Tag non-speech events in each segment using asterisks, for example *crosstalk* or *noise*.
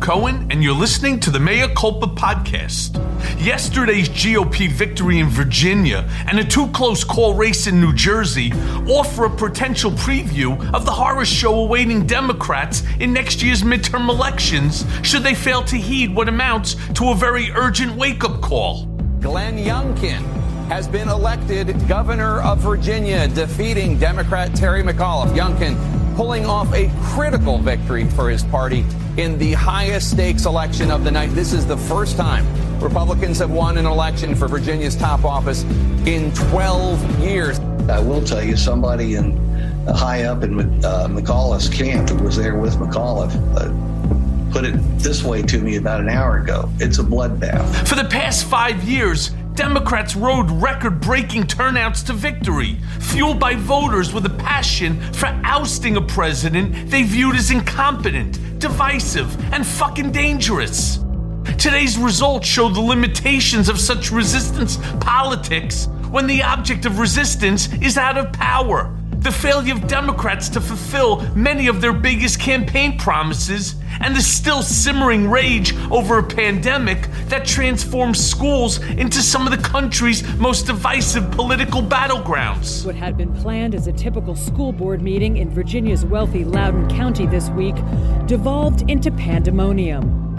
Cohen, and you're listening to the Mea Culpa podcast. Yesterday's GOP victory in Virginia and a too close call race in New Jersey offer a potential preview of the horror show awaiting Democrats in next year's midterm elections should they fail to heed what amounts to a very urgent wake up call. Glenn Youngkin has been elected governor of Virginia, defeating Democrat Terry McAuliffe. Youngkin pulling off a critical victory for his party in the highest stakes election of the night. This is the first time Republicans have won an election for Virginia's top office in 12 years. I will tell you, somebody in uh, high up in uh, McAuliffe's camp who was there with McAuliffe uh, put it this way to me about an hour ago. It's a bloodbath. For the past five years, Democrats rode record breaking turnouts to victory, fueled by voters with a passion for ousting a president they viewed as incompetent, divisive, and fucking dangerous. Today's results show the limitations of such resistance politics when the object of resistance is out of power the failure of Democrats to fulfill many of their biggest campaign promises, and the still simmering rage over a pandemic that transforms schools into some of the country's most divisive political battlegrounds. What had been planned as a typical school board meeting in Virginia's wealthy Loudoun County this week devolved into pandemonium.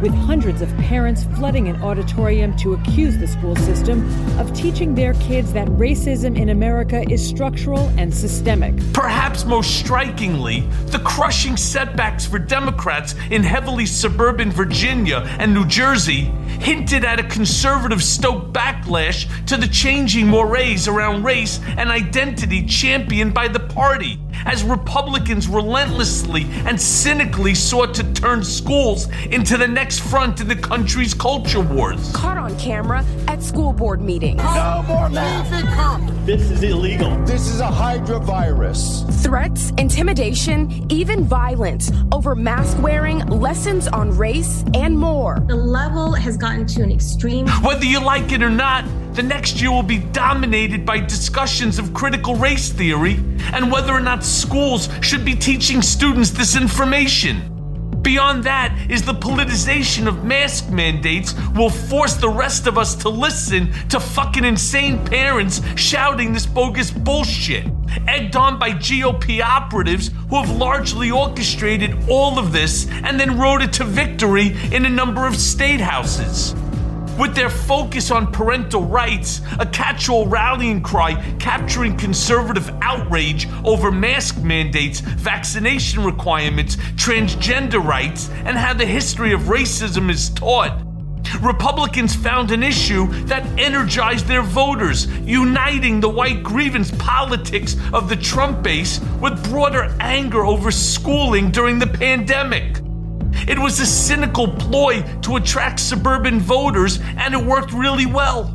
With hundreds of parents flooding an auditorium to accuse the school system of teaching their kids that racism in America is structural and systemic. Perhaps most strikingly, the crushing setbacks for Democrats in heavily suburban Virginia and New Jersey hinted at a conservative stoked backlash to the changing mores around race and identity championed by the party as Republicans relentlessly and cynically sought to turn schools into the next front in the country's culture wars. Caught on camera at school board meetings. No more masks. This is illegal. This is a Hydra virus. Threats, intimidation, even violence over mask wearing, lessons on race, and more. The level has gotten to an extreme. Whether you like it or not, the next year will be dominated by discussions of critical race theory and whether or not schools should be teaching students this information. Beyond that is the politicization of mask mandates will force the rest of us to listen to fucking insane parents shouting this bogus bullshit, egged on by GOP operatives who have largely orchestrated all of this and then rode it to victory in a number of state houses with their focus on parental rights, a catch all rallying cry capturing conservative outrage over mask mandates, vaccination requirements, transgender rights, and how the history of racism is taught. Republicans found an issue that energized their voters, uniting the white grievance politics of the Trump base with broader anger over schooling during the pandemic. It was a cynical ploy to attract suburban voters, and it worked really well.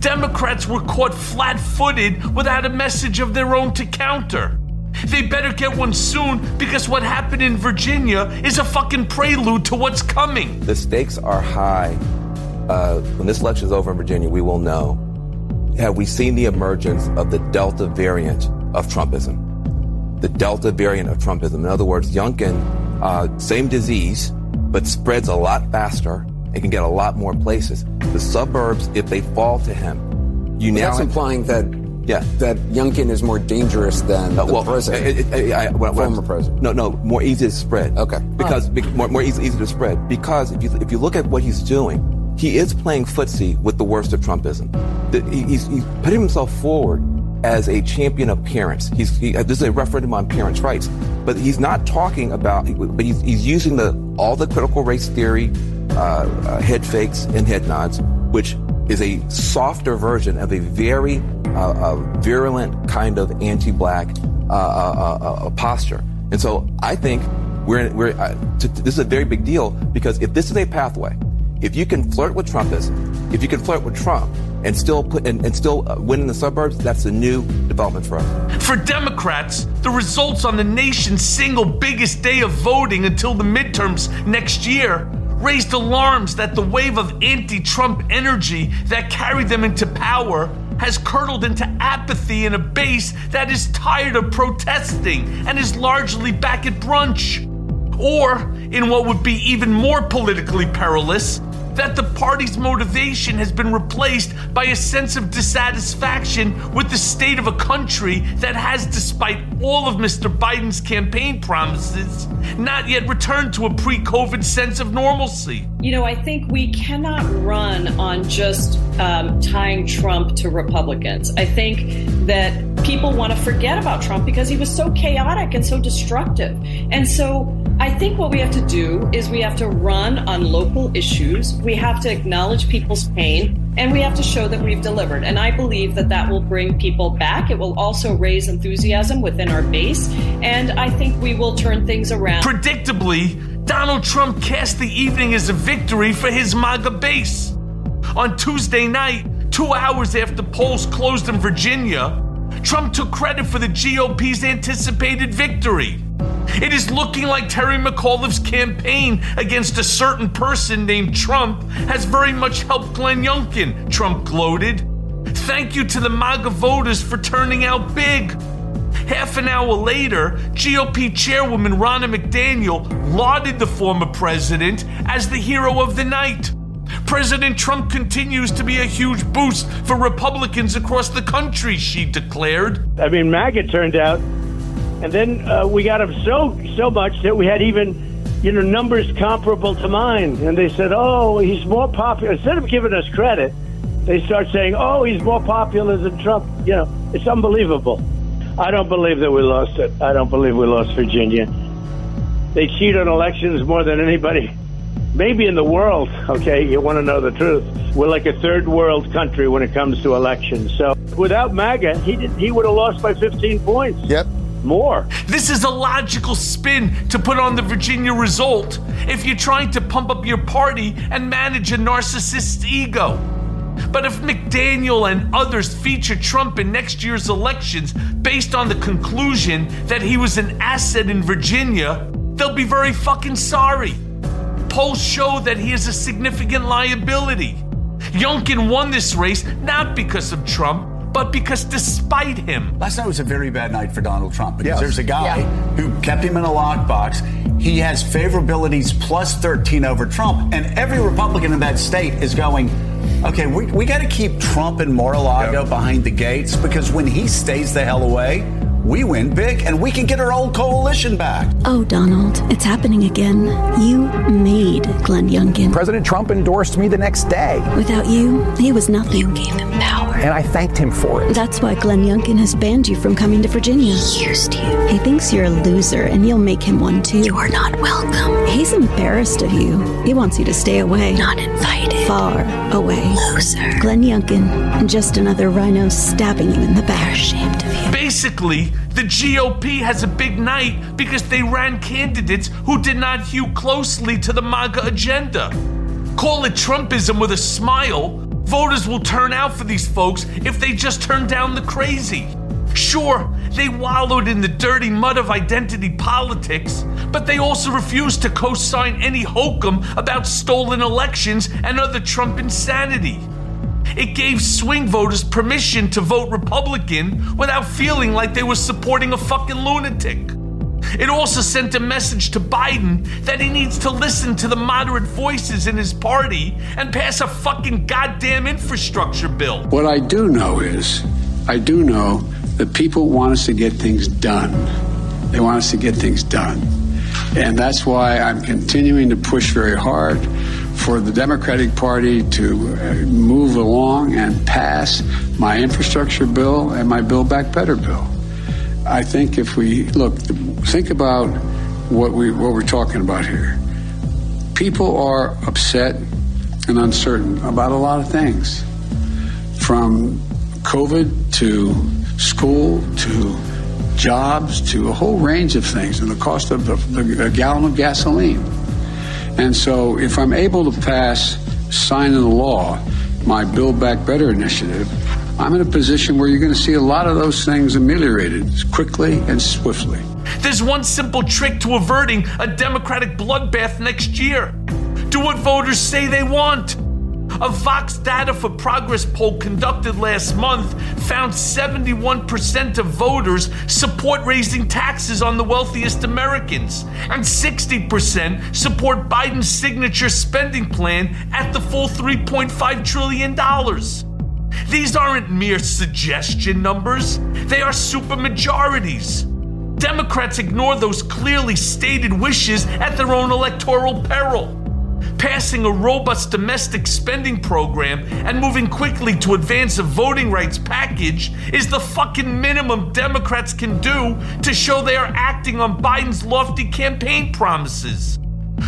Democrats were caught flat footed without a message of their own to counter. They better get one soon because what happened in Virginia is a fucking prelude to what's coming. The stakes are high. Uh, when this election is over in Virginia, we will know have we seen the emergence of the Delta variant of Trumpism? The Delta variant of Trumpism. In other words, Youngkin uh, same disease, but spreads a lot faster and can get a lot more places. The suburbs, if they fall to him, you now that's have, implying that yeah that Youngkin is more dangerous than uh, the well, president, it, it, I, former president. No, no, more easy to spread. Okay, because oh. more, more easy, easy to spread because if you if you look at what he's doing, he is playing footsie with the worst of Trumpism. The, he's, he's putting himself forward as a champion of parents. He's he, uh, this is a referendum on parents' rights, but he's not talking about. But he's, he's using the all the critical race theory, uh, uh, head fakes and head nods, which is a softer version of a very uh, uh virulent kind of anti-black uh, posture. And so I think we're we're to, this is a very big deal because if this is a pathway, if you can flirt with Trumpism, if you can flirt with Trump and still put and, and still uh, win in the suburbs, that's a new development for us. For Democrats, the results on the nation's single biggest day of voting until the midterms next year raised alarms that the wave of anti-Trump energy that carried them into power has curdled into apathy in a base that is tired of protesting and is largely back at brunch. Or, in what would be even more politically perilous, that the party's motivation has been replaced by a sense of dissatisfaction with the state of a country that has, despite all of Mr. Biden's campaign promises, not yet returned to a pre COVID sense of normalcy. You know, I think we cannot run on just um, tying Trump to Republicans. I think that people want to forget about Trump because he was so chaotic and so destructive. And so I think what we have to do is we have to run on local issues. We have to acknowledge people's pain and we have to show that we've delivered. And I believe that that will bring people back. It will also raise enthusiasm within our base. And I think we will turn things around. Predictably, Donald Trump cast the evening as a victory for his MAGA base. On Tuesday night, two hours after polls closed in Virginia, Trump took credit for the GOP's anticipated victory. It is looking like Terry McAuliffe's campaign against a certain person named Trump has very much helped Glenn Youngkin, Trump gloated. Thank you to the MAGA voters for turning out big. Half an hour later, GOP chairwoman Ronna McDaniel lauded the former president as the hero of the night. President Trump continues to be a huge boost for Republicans across the country, she declared. I mean, MAGA turned out and then uh, we got him so so much that we had even you know numbers comparable to mine. And they said, "Oh, he's more popular." Instead of giving us credit, they start saying, "Oh, he's more popular than Trump." You know, it's unbelievable. I don't believe that we lost it. I don't believe we lost Virginia. They cheat on elections more than anybody, maybe in the world. Okay, you want to know the truth? We're like a third world country when it comes to elections. So without MAGA, he did, he would have lost by 15 points. Yep more. This is a logical spin to put on the Virginia result if you're trying to pump up your party and manage a narcissist's ego. But if McDaniel and others feature Trump in next year's elections based on the conclusion that he was an asset in Virginia, they'll be very fucking sorry. Polls show that he is a significant liability. Youngkin won this race not because of Trump, but because despite him. Last night was a very bad night for Donald Trump because yes. there's a guy yeah. who kept him in a lockbox. He has favorabilities plus 13 over Trump, and every Republican in that state is going, okay, we, we got to keep Trump and Mar-a-Lago yep. behind the gates because when he stays the hell away, we win big and we can get our old coalition back. Oh, Donald, it's happening again. You made Glenn Youngkin. President Trump endorsed me the next day. Without you, he was nothing. You gave him power. And I thanked him for it. That's why Glenn Youngkin has banned you from coming to Virginia. He used you. He thinks you're a loser and you'll make him one too. You are not welcome. He's embarrassed of you. He wants you to stay away. Not invited. Far away. Loser. Glenn Youngkin, just another rhino stabbing you in the back. Ashamed of you. Basically, the GOP has a big night because they ran candidates who did not hew closely to the MAGA agenda. Call it Trumpism with a smile. Voters will turn out for these folks if they just turn down the crazy. Sure, they wallowed in the dirty mud of identity politics, but they also refused to co sign any hokum about stolen elections and other Trump insanity. It gave swing voters permission to vote Republican without feeling like they were supporting a fucking lunatic. It also sent a message to Biden that he needs to listen to the moderate voices in his party and pass a fucking goddamn infrastructure bill. What I do know is, I do know that people want us to get things done. They want us to get things done. And that's why I'm continuing to push very hard for the Democratic Party to uh, move along and pass my infrastructure bill and my Build Back Better bill. I think if we look, think about what we what we're talking about here. People are upset and uncertain about a lot of things, from COVID to school to jobs to a whole range of things, and the cost of a gallon of gasoline. And so, if I'm able to pass, sign into law, my Build Back Better initiative, I'm in a position where you're going to see a lot of those things ameliorated quickly and swiftly. There's one simple trick to averting a Democratic bloodbath next year do what voters say they want. A Vox Data for Progress poll conducted last month found 71% of voters support raising taxes on the wealthiest Americans, and 60% support Biden's signature spending plan at the full $3.5 trillion. These aren't mere suggestion numbers, they are supermajorities. Democrats ignore those clearly stated wishes at their own electoral peril. Passing a robust domestic spending program and moving quickly to advance a voting rights package is the fucking minimum Democrats can do to show they are acting on Biden's lofty campaign promises.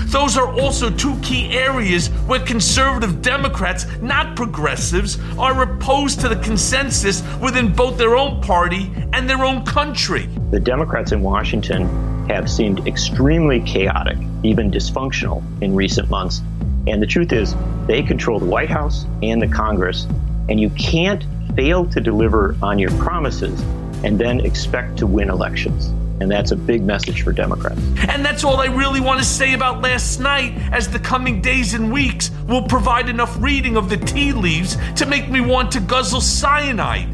Those are also two key areas where conservative Democrats, not progressives, are opposed to the consensus within both their own party and their own country. The Democrats in Washington have seemed extremely chaotic, even dysfunctional in recent months. And the truth is, they control the White House and the Congress, and you can't fail to deliver on your promises and then expect to win elections. And that's a big message for Democrats. And that's all I really want to say about last night, as the coming days and weeks will provide enough reading of the tea leaves to make me want to guzzle cyanide.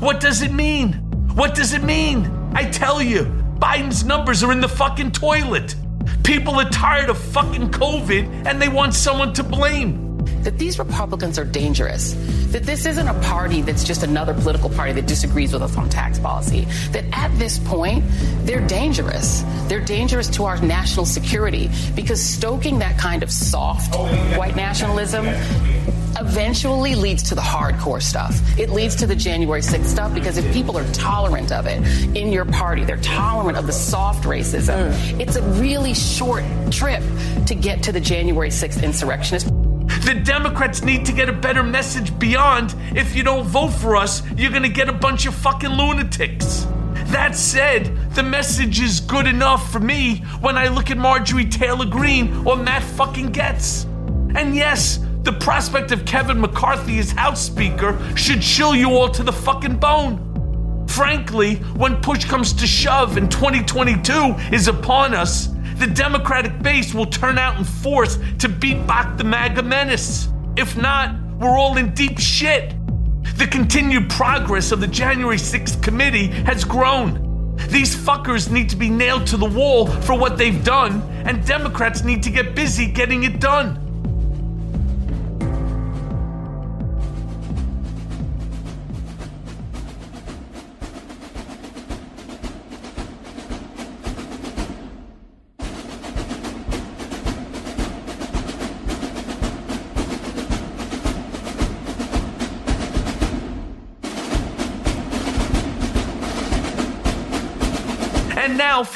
What does it mean? What does it mean? I tell you, Biden's numbers are in the fucking toilet. People are tired of fucking COVID and they want someone to blame that these Republicans are dangerous, that this isn't a party that's just another political party that disagrees with us on tax policy, that at this point, they're dangerous. They're dangerous to our national security because stoking that kind of soft white nationalism eventually leads to the hardcore stuff. It leads to the January 6th stuff because if people are tolerant of it in your party, they're tolerant of the soft racism, mm. it's a really short trip to get to the January 6th insurrectionist. The Democrats need to get a better message beyond if you don't vote for us, you're gonna get a bunch of fucking lunatics. That said, the message is good enough for me when I look at Marjorie Taylor Greene or Matt fucking Gaetz. And yes, the prospect of Kevin McCarthy as House Speaker should chill you all to the fucking bone. Frankly, when push comes to shove and 2022 is upon us, the Democratic base will turn out in force to beat back the MAGA menace. If not, we're all in deep shit. The continued progress of the January 6th committee has grown. These fuckers need to be nailed to the wall for what they've done, and Democrats need to get busy getting it done.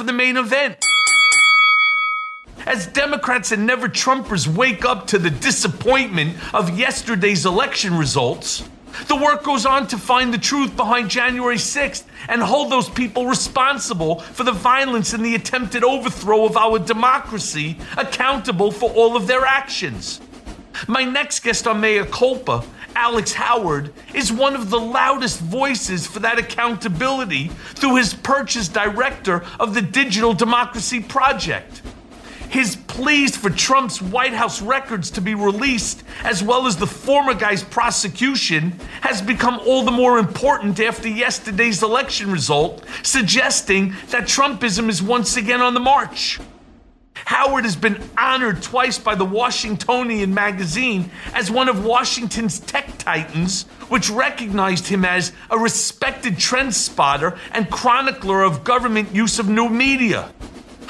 The main event. As Democrats and never Trumpers wake up to the disappointment of yesterday's election results, the work goes on to find the truth behind January 6th and hold those people responsible for the violence and the attempted overthrow of our democracy accountable for all of their actions. My next guest on Mea Culpa Alex Howard, is one of the loudest voices for that accountability through his purchase director of the Digital Democracy Project. His pleas for Trump's White House records to be released, as well as the former guy's prosecution, has become all the more important after yesterday's election result, suggesting that Trumpism is once again on the march. Howard has been honored twice by the Washingtonian magazine as one of Washington's tech titans, which recognized him as a respected trend spotter and chronicler of government use of new media.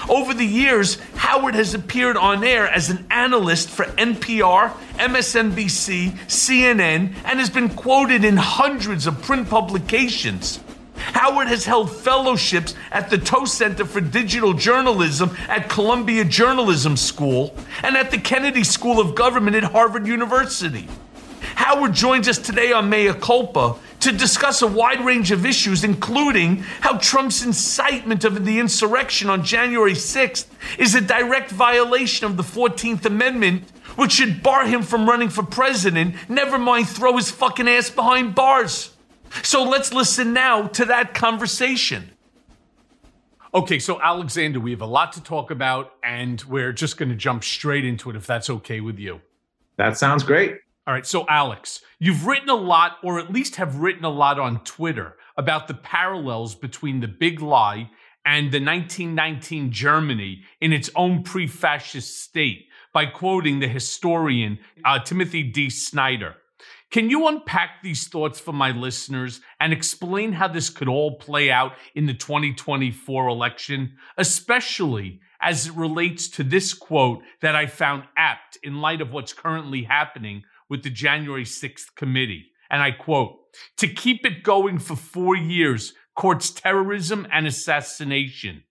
Over the years, Howard has appeared on air as an analyst for NPR, MSNBC, CNN, and has been quoted in hundreds of print publications. Howard has held fellowships at the Tow Center for Digital Journalism at Columbia Journalism School and at the Kennedy School of Government at Harvard University. Howard joins us today on Mea Culpa to discuss a wide range of issues, including how Trump's incitement of the insurrection on January 6th is a direct violation of the 14th Amendment, which should bar him from running for president, never mind throw his fucking ass behind bars. So let's listen now to that conversation. Okay, so Alexander, we have a lot to talk about, and we're just going to jump straight into it if that's okay with you. That sounds great. All right. So, Alex, you've written a lot, or at least have written a lot on Twitter about the parallels between the big lie and the 1919 Germany in its own pre fascist state by quoting the historian uh, Timothy D. Snyder. Can you unpack these thoughts for my listeners and explain how this could all play out in the 2024 election, especially as it relates to this quote that I found apt in light of what's currently happening with the January 6th committee? And I quote, to keep it going for four years courts terrorism and assassination.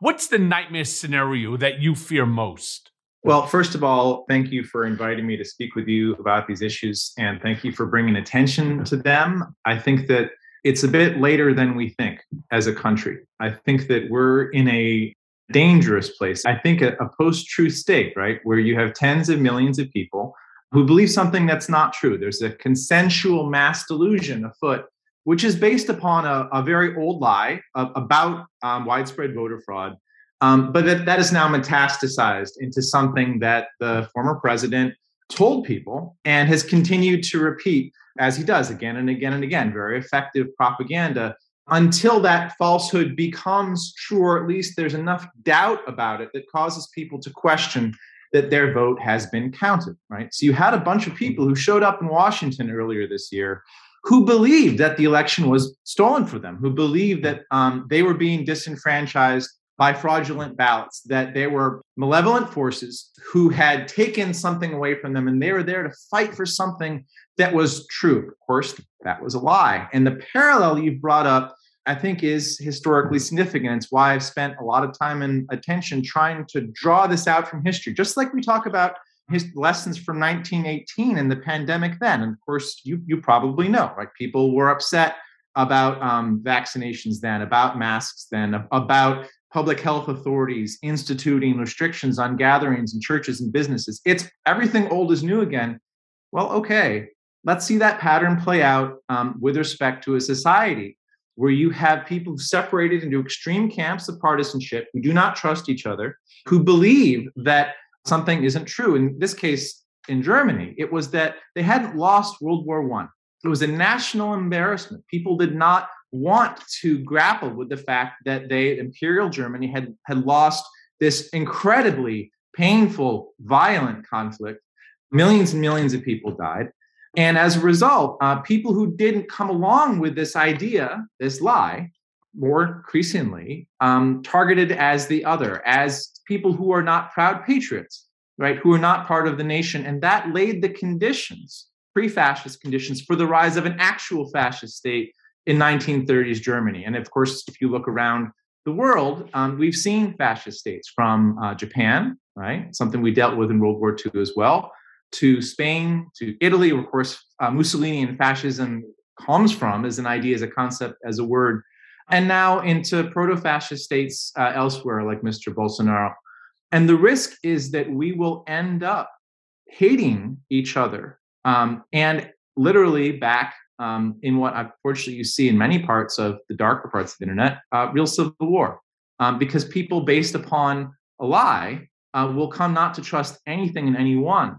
What's the nightmare scenario that you fear most? Well, first of all, thank you for inviting me to speak with you about these issues and thank you for bringing attention to them. I think that it's a bit later than we think as a country. I think that we're in a dangerous place. I think a, a post truth state, right, where you have tens of millions of people who believe something that's not true. There's a consensual mass delusion afoot which is based upon a, a very old lie about um, widespread voter fraud. Um, but that, that is now metastasized into something that the former president told people and has continued to repeat as he does again and again and again. Very effective propaganda until that falsehood becomes true, or at least there's enough doubt about it that causes people to question that their vote has been counted, right? So you had a bunch of people who showed up in Washington earlier this year who believed that the election was stolen for them, who believed that um, they were being disenfranchised by fraudulent ballots, that there were malevolent forces who had taken something away from them and they were there to fight for something that was true. Of course, that was a lie. And the parallel you've brought up, I think, is historically significant. It's why I've spent a lot of time and attention trying to draw this out from history, just like we talk about his lessons from 1918 and the pandemic then. And of course, you you probably know, right? People were upset about um, vaccinations then, about masks then, about public health authorities instituting restrictions on gatherings and churches and businesses. It's everything old is new again. Well, okay, let's see that pattern play out um, with respect to a society where you have people separated into extreme camps of partisanship who do not trust each other, who believe that something isn't true. In this case, in Germany, it was that they hadn't lost World War One. It was a national embarrassment. People did not want to grapple with the fact that they, Imperial Germany, had, had lost this incredibly painful, violent conflict. Millions and millions of people died. And as a result, uh, people who didn't come along with this idea, this lie, more increasingly um, targeted as the other, as people who are not proud patriots, right, who are not part of the nation. And that laid the conditions, pre fascist conditions, for the rise of an actual fascist state in 1930s Germany. And of course, if you look around the world, um, we've seen fascist states from uh, Japan, right, something we dealt with in World War II as well, to Spain, to Italy. Of course, uh, Mussolini and fascism comes from as an idea, as a concept, as a word and now into proto fascist states uh, elsewhere, like Mr. Bolsonaro. And the risk is that we will end up hating each other um, and literally back um, in what unfortunately you see in many parts of the darker parts of the internet, uh, real civil war. Um, because people based upon a lie uh, will come not to trust anything and anyone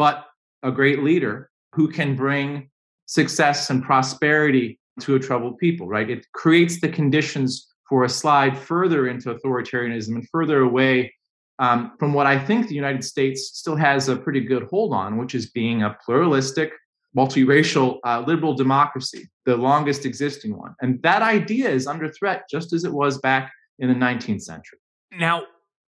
but a great leader who can bring success and prosperity to a troubled people, right? It creates the conditions for a slide further into authoritarianism and further away um, from what I think the United States still has a pretty good hold on, which is being a pluralistic, multiracial, uh, liberal democracy, the longest existing one. And that idea is under threat, just as it was back in the 19th century. Now,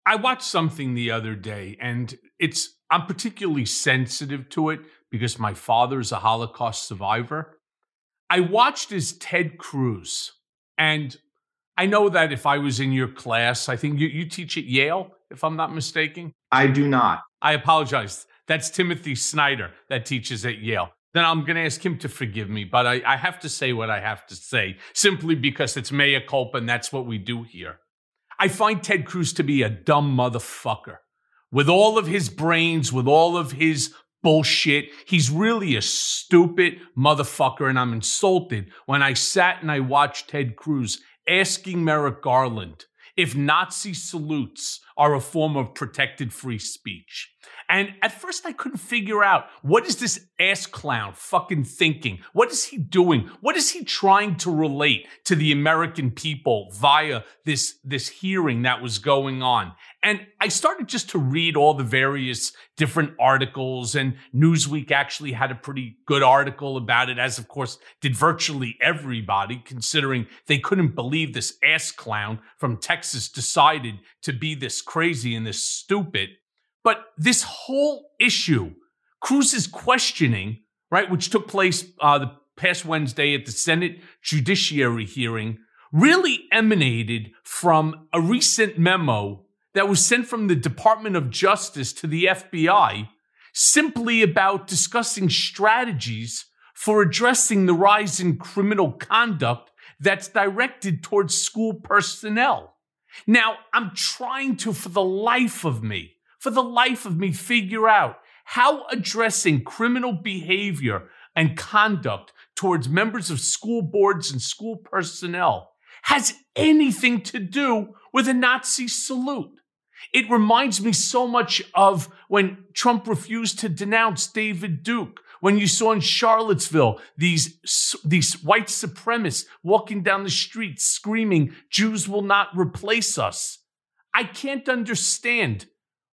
I watched something the other day, and it's I'm particularly sensitive to it because my father is a Holocaust survivor. I watched as Ted Cruz, and I know that if I was in your class, I think you, you teach at Yale, if I'm not mistaken. I do not. I apologize. That's Timothy Snyder that teaches at Yale. Then I'm going to ask him to forgive me, but I, I have to say what I have to say simply because it's mea culpa and that's what we do here. I find Ted Cruz to be a dumb motherfucker. With all of his brains, with all of his bullshit. He's really a stupid motherfucker, and I'm insulted when I sat and I watched Ted Cruz asking Merrick Garland if Nazi salutes are a form of protected free speech. And at first, I couldn't figure out what is this ass clown fucking thinking? What is he doing? What is he trying to relate to the American people via this, this hearing that was going on? And I started just to read all the various different articles, and Newsweek actually had a pretty good article about it, as of course did virtually everybody, considering they couldn't believe this ass clown from Texas decided to be this crazy and this stupid. But this whole issue, Cruz's questioning, right, which took place uh, the past Wednesday at the Senate Judiciary hearing, really emanated from a recent memo that was sent from the Department of Justice to the FBI simply about discussing strategies for addressing the rise in criminal conduct that's directed towards school personnel. Now, I'm trying to, for the life of me, for the life of me figure out how addressing criminal behavior and conduct towards members of school boards and school personnel has anything to do with a Nazi salute. It reminds me so much of when Trump refused to denounce David Duke, when you saw in Charlottesville these, these white supremacists walking down the street screaming, Jews will not replace us. I can't understand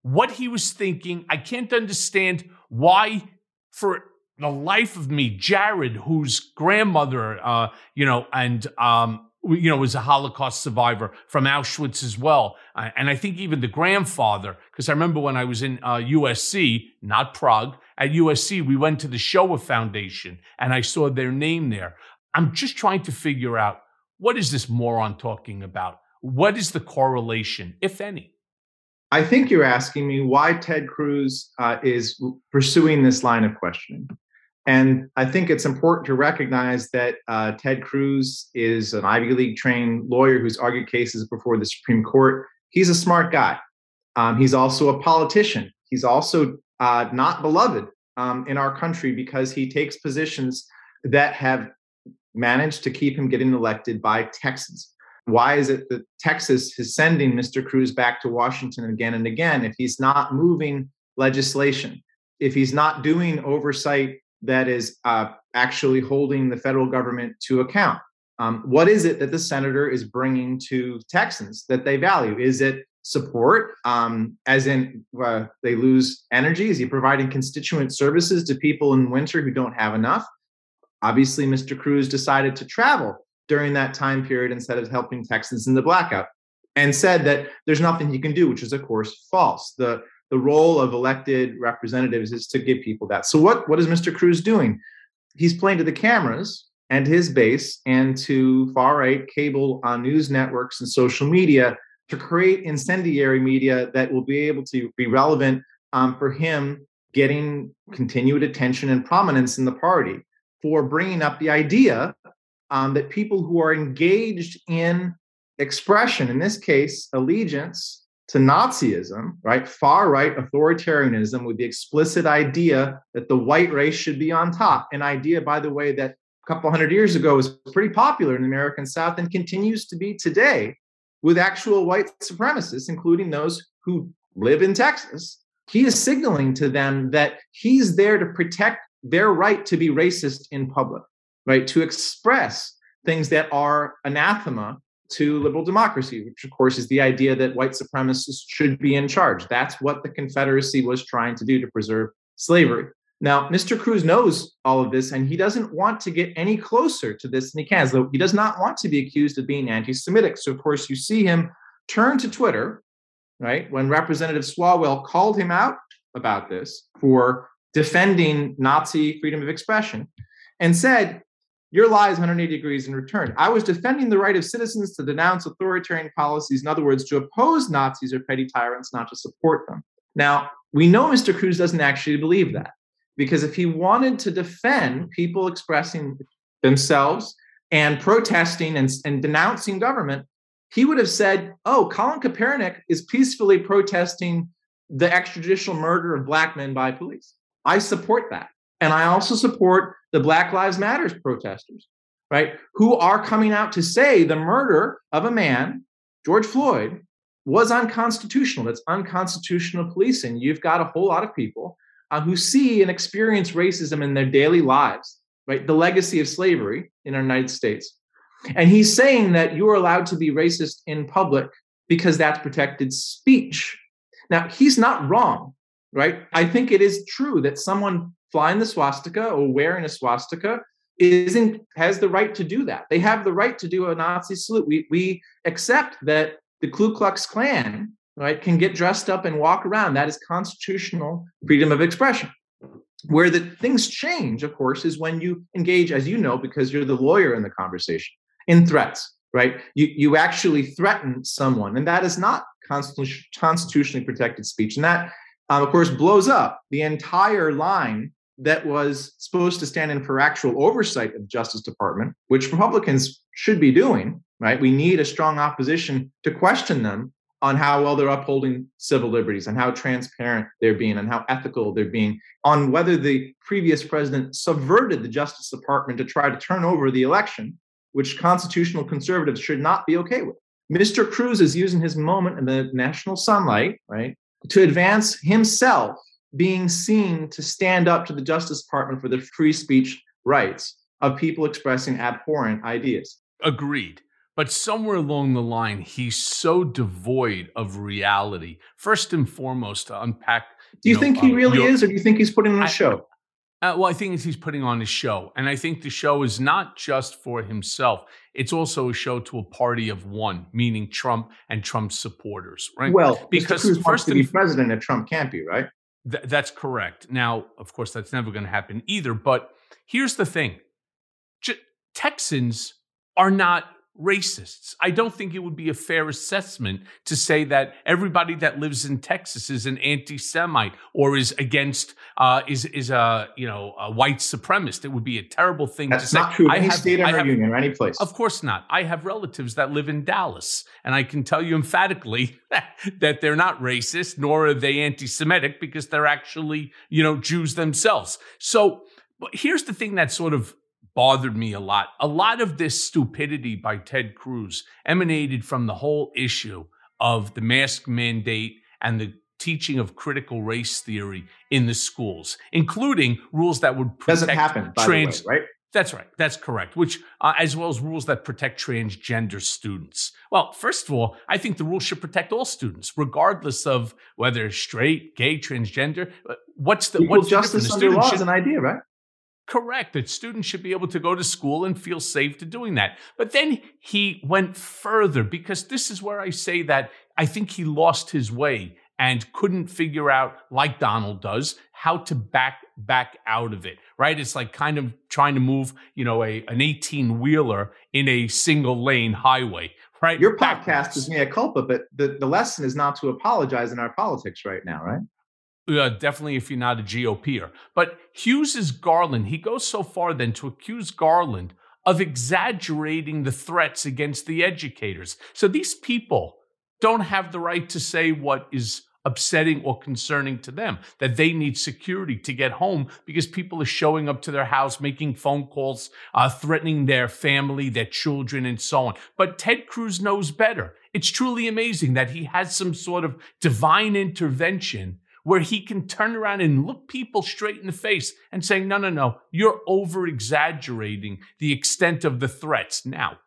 what he was thinking. I can't understand why, for the life of me, Jared, whose grandmother, uh, you know, and um, you know, was a Holocaust survivor from Auschwitz as well, uh, and I think even the grandfather, because I remember when I was in uh, USC, not Prague, at USC, we went to the Shoah Foundation, and I saw their name there. I'm just trying to figure out what is this moron talking about? What is the correlation, if any? I think you're asking me why Ted Cruz uh, is pursuing this line of questioning. And I think it's important to recognize that uh, Ted Cruz is an Ivy League trained lawyer who's argued cases before the Supreme Court. He's a smart guy. Um, he's also a politician. He's also uh, not beloved um, in our country because he takes positions that have managed to keep him getting elected by Texans. Why is it that Texas is sending Mr. Cruz back to Washington again and again if he's not moving legislation, if he's not doing oversight that is uh, actually holding the federal government to account? Um, what is it that the senator is bringing to Texans that they value? Is it support, um, as in uh, they lose energy? Is he providing constituent services to people in winter who don't have enough? Obviously, Mr. Cruz decided to travel during that time period instead of helping Texans in the blackout and said that there's nothing he can do, which is, of course, false. The, the role of elected representatives is to give people that. So, what, what is Mr. Cruz doing? He's playing to the cameras and his base and to far right cable on news networks and social media to create incendiary media that will be able to be relevant um, for him getting continued attention and prominence in the party for bringing up the idea um, that people who are engaged in expression, in this case, allegiance to Nazism, right, far right authoritarianism, with the explicit idea that the white race should be on top, an idea, by the way, that a couple hundred years ago was pretty popular in the American South and continues to be today with actual white supremacists, including those who live in Texas. He is signaling to them that he's there to protect their right to be racist in public right? To express things that are anathema to liberal democracy, which of course is the idea that white supremacists should be in charge. That's what the Confederacy was trying to do to preserve slavery. Now, Mr. Cruz knows all of this, and he doesn't want to get any closer to this than he can. Though he does not want to be accused of being anti-Semitic. So, of course, you see him turn to Twitter, right? When Representative Swalwell called him out about this for defending Nazi freedom of expression, and said, your lie is 180 degrees in return. I was defending the right of citizens to denounce authoritarian policies, in other words, to oppose Nazis or petty tyrants, not to support them. Now, we know Mr. Cruz doesn't actually believe that because if he wanted to defend people expressing themselves and protesting and, and denouncing government, he would have said, Oh, Colin Kaepernick is peacefully protesting the extrajudicial murder of black men by police. I support that. And I also support the Black Lives Matters protesters, right? Who are coming out to say the murder of a man, George Floyd, was unconstitutional. That's unconstitutional policing. You've got a whole lot of people uh, who see and experience racism in their daily lives, right? The legacy of slavery in our United States. And he's saying that you're allowed to be racist in public because that's protected speech. Now, he's not wrong, right? I think it is true that someone flying the swastika or wearing a swastika isn't has the right to do that. They have the right to do a Nazi salute. We we accept that the Ku Klux Klan, right, can get dressed up and walk around. That is constitutional freedom of expression. Where the things change, of course, is when you engage, as you know, because you're the lawyer in the conversation, in threats, right? You you actually threaten someone, and that is not constitutionally protected speech, and that, um, of course, blows up the entire line that was supposed to stand in for actual oversight of the Justice Department, which Republicans should be doing, right? We need a strong opposition to question them on how well they're upholding civil liberties, and how transparent they're being, and how ethical they're being, on whether the previous president subverted the Justice Department to try to turn over the election, which constitutional conservatives should not be okay with. Mr. Cruz is using his moment in the national sunlight, right, to advance himself being seen to stand up to the Justice Department for the free speech rights of people expressing abhorrent ideas. Agreed. But somewhere along the line, he's so devoid of reality. First and foremost, to unpack. Do you, you know, think he um, really is, or do you think he's putting on a show? Uh, well, I think he's putting on a show. And I think the show is not just for himself, it's also a show to a party of one, meaning Trump and Trump's supporters, right? Well, because Mr. Cruz first wants to be president, and Trump can't be, right? Th- that's correct. Now, of course, that's never going to happen either. But here's the thing J- Texans are not racists. I don't think it would be a fair assessment to say that everybody that lives in Texas is an anti-Semite or is against uh, is is a you know a white supremacist. It would be a terrible thing That's to say. not true. I any have, state or union or any place. Of course not. I have relatives that live in Dallas, and I can tell you emphatically *laughs* that they're not racist nor are they anti-Semitic because they're actually you know Jews themselves. So. but Here's the thing that sort of bothered me a lot. A lot of this stupidity by Ted Cruz emanated from the whole issue of the mask mandate and the teaching of critical race theory in the schools, including rules that would protect doesn't happen trans- way, right? That's right. That's correct. Which, uh, as well as rules that protect transgender students. Well, first of all, I think the rules should protect all students, regardless of whether straight, gay, transgender. Uh, what's the Equal what's justice the under law should, is an idea, right? Correct that students should be able to go to school and feel safe to doing that. But then he went further because this is where I say that I think he lost his way and couldn't figure out like Donald does how to back back out of it right it's like kind of trying to move you know a an 18 wheeler in a single lane highway right your podcast Backwards. is mea culpa but the, the lesson is not to apologize in our politics right now right uh, definitely if you're not a GOPer. But Hughes's Garland, he goes so far then to accuse Garland of exaggerating the threats against the educators. So these people don't have the right to say what is upsetting or concerning to them that they need security to get home because people are showing up to their house making phone calls uh, threatening their family their children and so on but ted cruz knows better it's truly amazing that he has some sort of divine intervention where he can turn around and look people straight in the face and say, no, no, no, you're over exaggerating the extent of the threats. Now,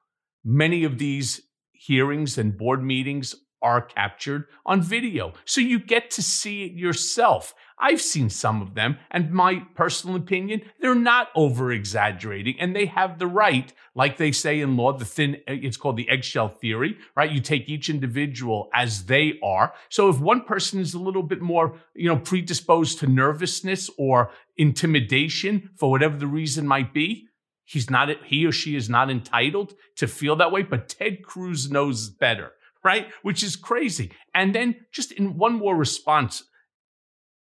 many of these hearings and board meetings are captured on video. So you get to see it yourself. I've seen some of them, and my personal opinion, they're not over exaggerating, and they have the right, like they say in law, the thin, it's called the eggshell theory, right? You take each individual as they are. So if one person is a little bit more, you know, predisposed to nervousness or intimidation for whatever the reason might be, he's not, he or she is not entitled to feel that way. But Ted Cruz knows better right? Which is crazy. And then just in one more response,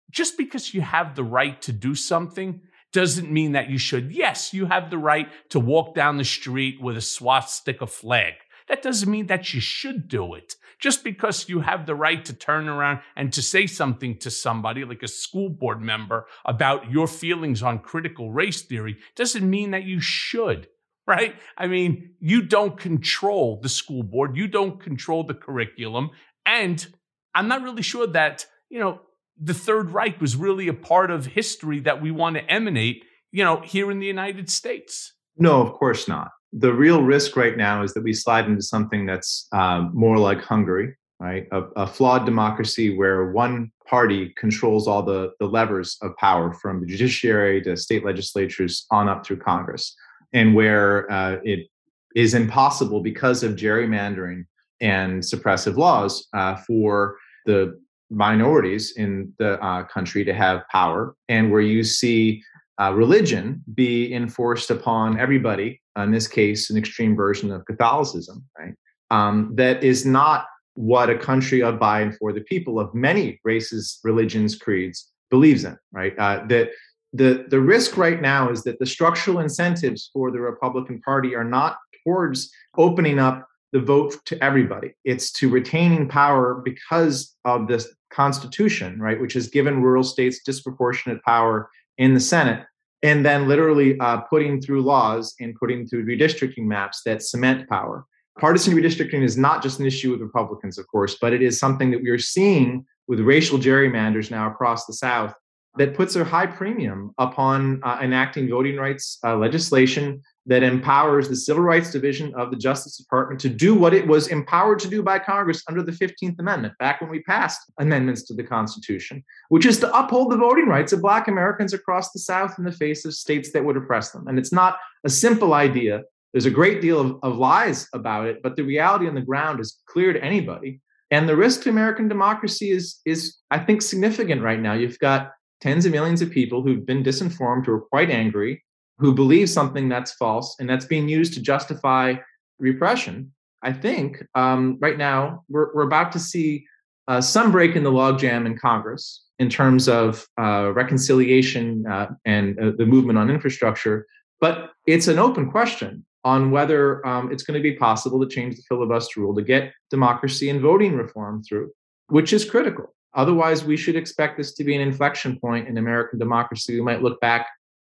just because you have the right to do something doesn't mean that you should. Yes, you have the right to walk down the street with a swastika flag. That doesn't mean that you should do it. Just because you have the right to turn around and to say something to somebody, like a school board member, about your feelings on critical race theory, doesn't mean that you should right? I mean, you don't control the school board, you don't control the curriculum, And I'm not really sure that, you know, the Third Reich was really a part of history that we want to emanate, you know, here in the United States. No, of course not. The real risk right now is that we slide into something that's um, more like Hungary, right? A, a, flawed democracy where one party controls all the, the levers of power from the judiciary to state legislatures on up through Congress, and where uh, it is impossible because of gerrymandering and suppressive laws uh, for the minorities in the uh, country to have power, and where you see uh, religion be enforced upon everybody, in this case, an extreme version of Catholicism, right? Um, that is not what a country of by and for the people of many races, religions, creeds believes in, right? Uh, that the the risk right now is that the structural incentives for the Republican Party are not towards opening up the vote to everybody. It's to retaining power because of this Constitution, right, which has given rural states disproportionate power in the Senate, and then literally uh, putting through laws and putting through redistricting maps that cement power. Partisan redistricting is not just an issue with Republicans, of course, but it is something that we are seeing with racial gerrymanders now across the South that puts a high premium upon uh, enacting voting rights uh, legislation that empowers the Civil Rights Division of the Justice Department to do what it was empowered to do by Congress under the 15th Amendment, back when we passed amendments to the Constitution, which is to uphold the voting rights of Black Americans across the South in the face of states that would oppress them. And it's not a simple idea. There's a great deal of, of lies about it, but the reality on the ground is clear to anybody. And the risk to American democracy is, is I think, significant right now. You've got tens of millions of people who've been disinformed, who are quite angry, who believe something that's false and that's being used to justify repression. I think um, right now we're, we're about to see uh, some break in the logjam in Congress in terms of uh, reconciliation uh, and uh, the movement on infrastructure. But it's an open question on whether um, it's going to be possible to change the filibuster rule to get democracy and voting reform through, which is critical. Otherwise, we should expect this to be an inflection point in American democracy. We might look back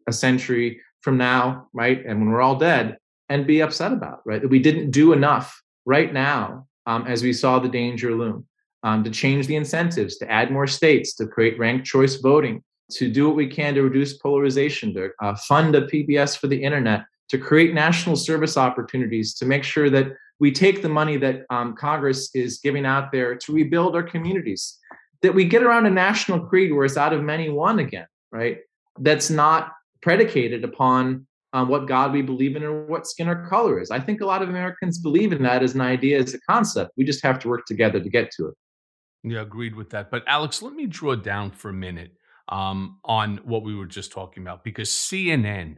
a century from now, right? And when we're all dead, and be upset about, right? That we didn't do enough right now um, as we saw the danger loom um, to change the incentives, to add more states, to create ranked choice voting, to do what we can to reduce polarization, to uh, fund a PBS for the internet, to create national service opportunities, to make sure that we take the money that um, Congress is giving out there to rebuild our communities, that we get around a national creed where it's out of many one again, right? That's not predicated upon um, what God we believe in or what skin or color is. I think a lot of Americans believe in that as an idea, as a concept. We just have to work together to get to it. Yeah, agreed with that. But Alex, let me draw down for a minute um, on what we were just talking about because CNN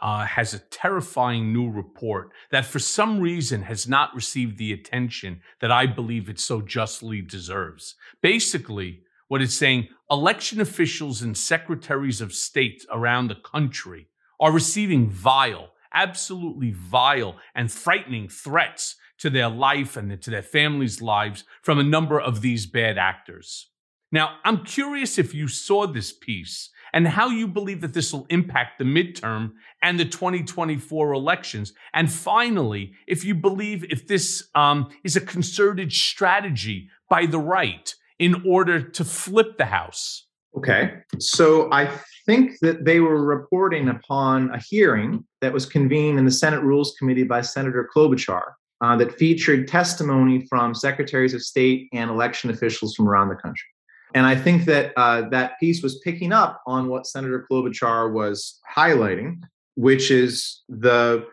uh, has a terrifying new report that for some reason has not received the attention that I believe it so justly deserves. Basically, what it's saying election officials and secretaries of state around the country are receiving vile, absolutely vile and frightening threats to their life and to their families' lives from a number of these bad actors. Now, I'm curious if you saw this piece and how you believe that this will impact the midterm and the 2024 elections. And finally, if you believe if this um, is a concerted strategy by the right in order to flip the House? Okay. So I think that they were reporting upon a hearing that was convened in the Senate Rules Committee by Senator Klobuchar uh, that featured testimony from secretaries of state and election officials from around the country. And I think that uh, that piece was picking up on what Senator Klobuchar was highlighting, which is the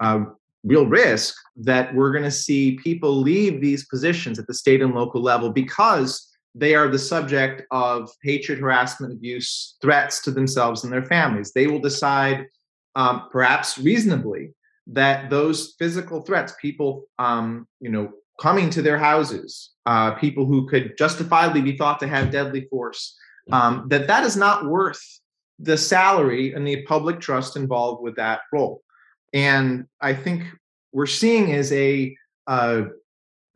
uh, real risk that we're going to see people leave these positions at the state and local level because they are the subject of hatred, harassment, abuse, threats to themselves and their families. They will decide, um, perhaps reasonably, that those physical threats, people, um, you know, coming to their houses, uh, people who could justifiably be thought to have deadly force, um, that that is not worth the salary and the public trust involved with that role. And I think we're seeing is a, a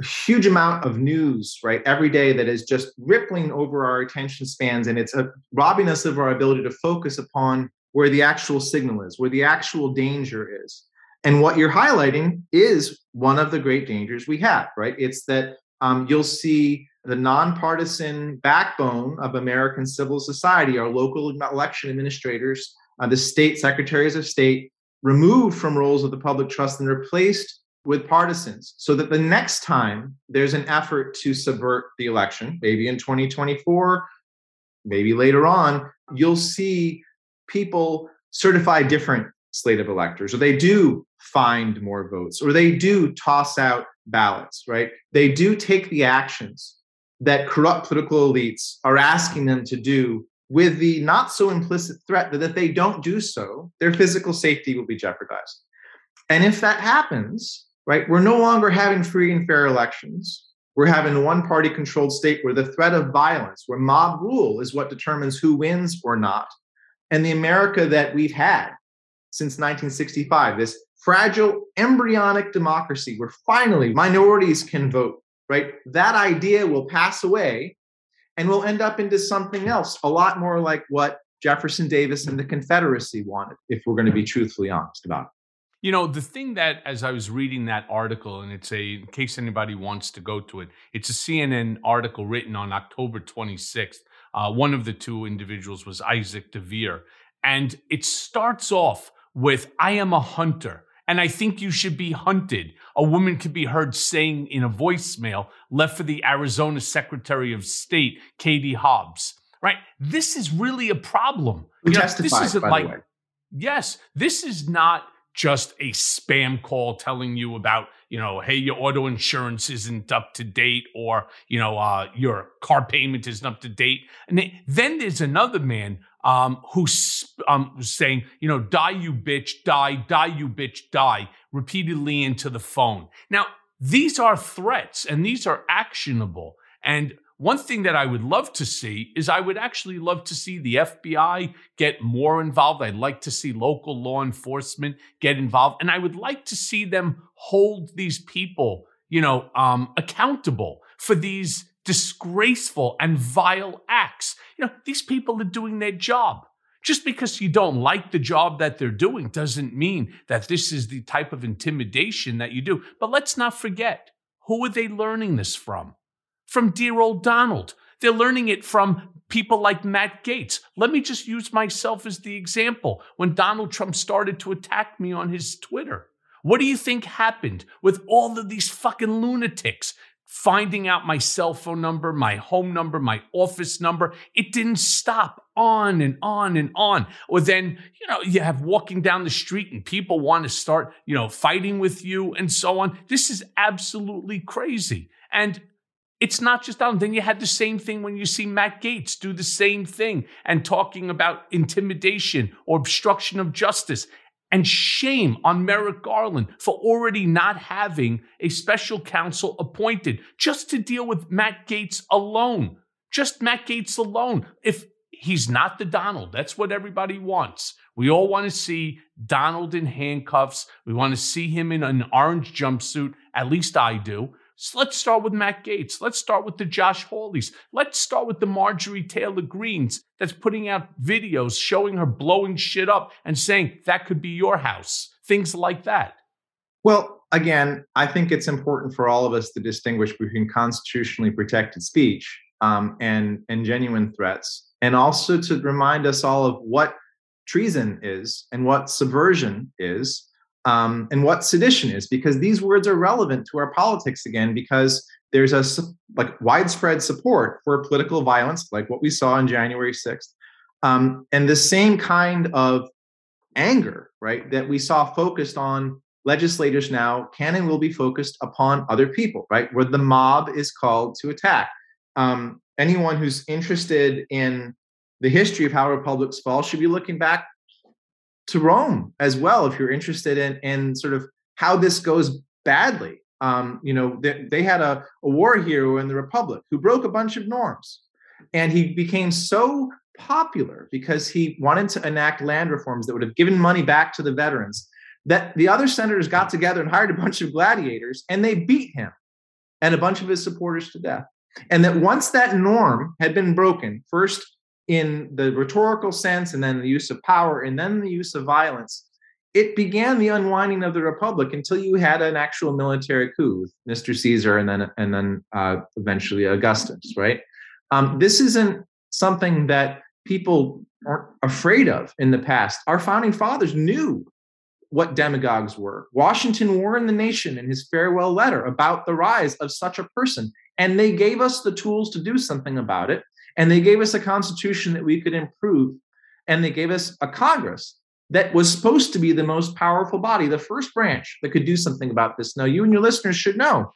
huge amount of news right every day that is just rippling over our attention spans and it's uh, robbing us of our ability to focus upon where the actual signal is where the actual danger is and what you're highlighting is one of the great dangers we have right? It's that um, you'll see the nonpartisan backbone of American civil society, our local election administrators, uh, the state secretaries of state, removed from roles of the public trust and replaced with partisans so that the next time there's an effort to subvert the election, maybe in 2024, maybe later on, you'll see people certify different slate of electors, or they do find more votes, or they do toss out ballots, right? They do take the actions that corrupt political elites are asking them to do with the not so implicit threat that if they don't do so, their physical safety will be jeopardized. And if that happens, right, we're no longer having free and fair elections. We're having a one party controlled state where the threat of violence, where mob rule is what determines who wins or not. And the America that we've had since 1965, this fragile embryonic democracy where finally minorities can vote, right? That idea will pass away and we'll end up into something else, a lot more like what Jefferson Davis and the Confederacy wanted, if we're going to be truthfully honest about it. You know, the thing that, as I was reading that article, and it's a, in case anybody wants to go to it, it's a CNN article written on October 26th. Uh, one of the two individuals was Isaac Dovere. And it starts off with, I am a hunter and I think you should be hunted. A woman could be heard saying in a voicemail left for the Arizona Secretary of State, Katie Hobbs. Right? This is really a problem. You know, this isn't like, yes, this is not just a spam call telling you about, you know, hey, your auto insurance isn't up to date or, you know, uh, your car payment isn't up to date. And then there's another man um, who's um, saying, you know, die, you bitch, die, die, you bitch, die, repeatedly into the phone. Now, these are threats and these are actionable. And one thing that I would love to see is I would actually love to see the FBI get more involved. I'd like to see local law enforcement get involved. And I would like to see them hold these people, you know, um, accountable for these disgraceful and vile acts. You know, these people are doing their job. Just because you don't like the job that they're doing doesn't mean that this is the type of intimidation that you do. But let's not forget who are they learning this from? From dear old Donald. They're learning it from people like Matt Gaetz. Let me just use myself as the example. When Donald Trump started to attack me on his Twitter, what do you think happened with all of these fucking lunatics finding out my cell phone number, my home number, my office number. It didn't stop on and on and on. Or then, you know, you have walking down the street and people want to start, you know, fighting with you and so on. This is absolutely crazy. And it's not just that. Then you had the same thing when you see Matt Gaetz do the same thing and talking about intimidation or obstruction of justice. And shame on Merrick Garland for already not having a special counsel appointed just to deal with Matt Gaetz alone. Just Matt Gaetz alone. If he's not the Donald, that's what everybody wants. We all want to see Donald in handcuffs. We want to see him in an orange jumpsuit. At least I do. So let's start with Matt Gaetz. Let's start with the Josh Hawleys. Let's start with the Marjorie Taylor Greens that's putting out videos showing her blowing shit up and saying that could be your house. Things like that. Well, again, I think it's important for all of us to distinguish between constitutionally protected speech um, and, and genuine threats, and also to remind us all of what treason is and what subversion is um, and what sedition is, because these words are relevant to our politics again, because there's a like widespread support for political violence, like what we saw on January 6th, um, and the same kind of anger, right, that we saw focused on legislators now can and will be focused upon other people, right, where the mob is called to attack. Um, anyone who's interested in the history of how republics fall should be looking back to Rome as well if you're interested in in sort of how this goes badly. Um, you know, they, they had a, a war hero in the Republic who broke a bunch of norms, and he became so popular because he wanted to enact land reforms that would have given money back to the veterans that the other senators got together and hired a bunch of gladiators and they beat him and a bunch of his supporters to death. And that once that norm had been broken, first in the rhetorical sense and then the use of power and then the use of violence it began the unwinding of the republic until you had an actual military coup Mr. Caesar and then and then uh, eventually Augustus, right? Um, this isn't something that people aren't afraid of in the past. Our founding fathers knew what demagogues were. Washington warned the nation in his farewell letter about the rise of such a person, and they gave us the tools to do something about it. And they gave us a constitution that we could improve, and they gave us a Congress that was supposed to be the most powerful body, the first branch that could do something about this. Now, you and your listeners should know.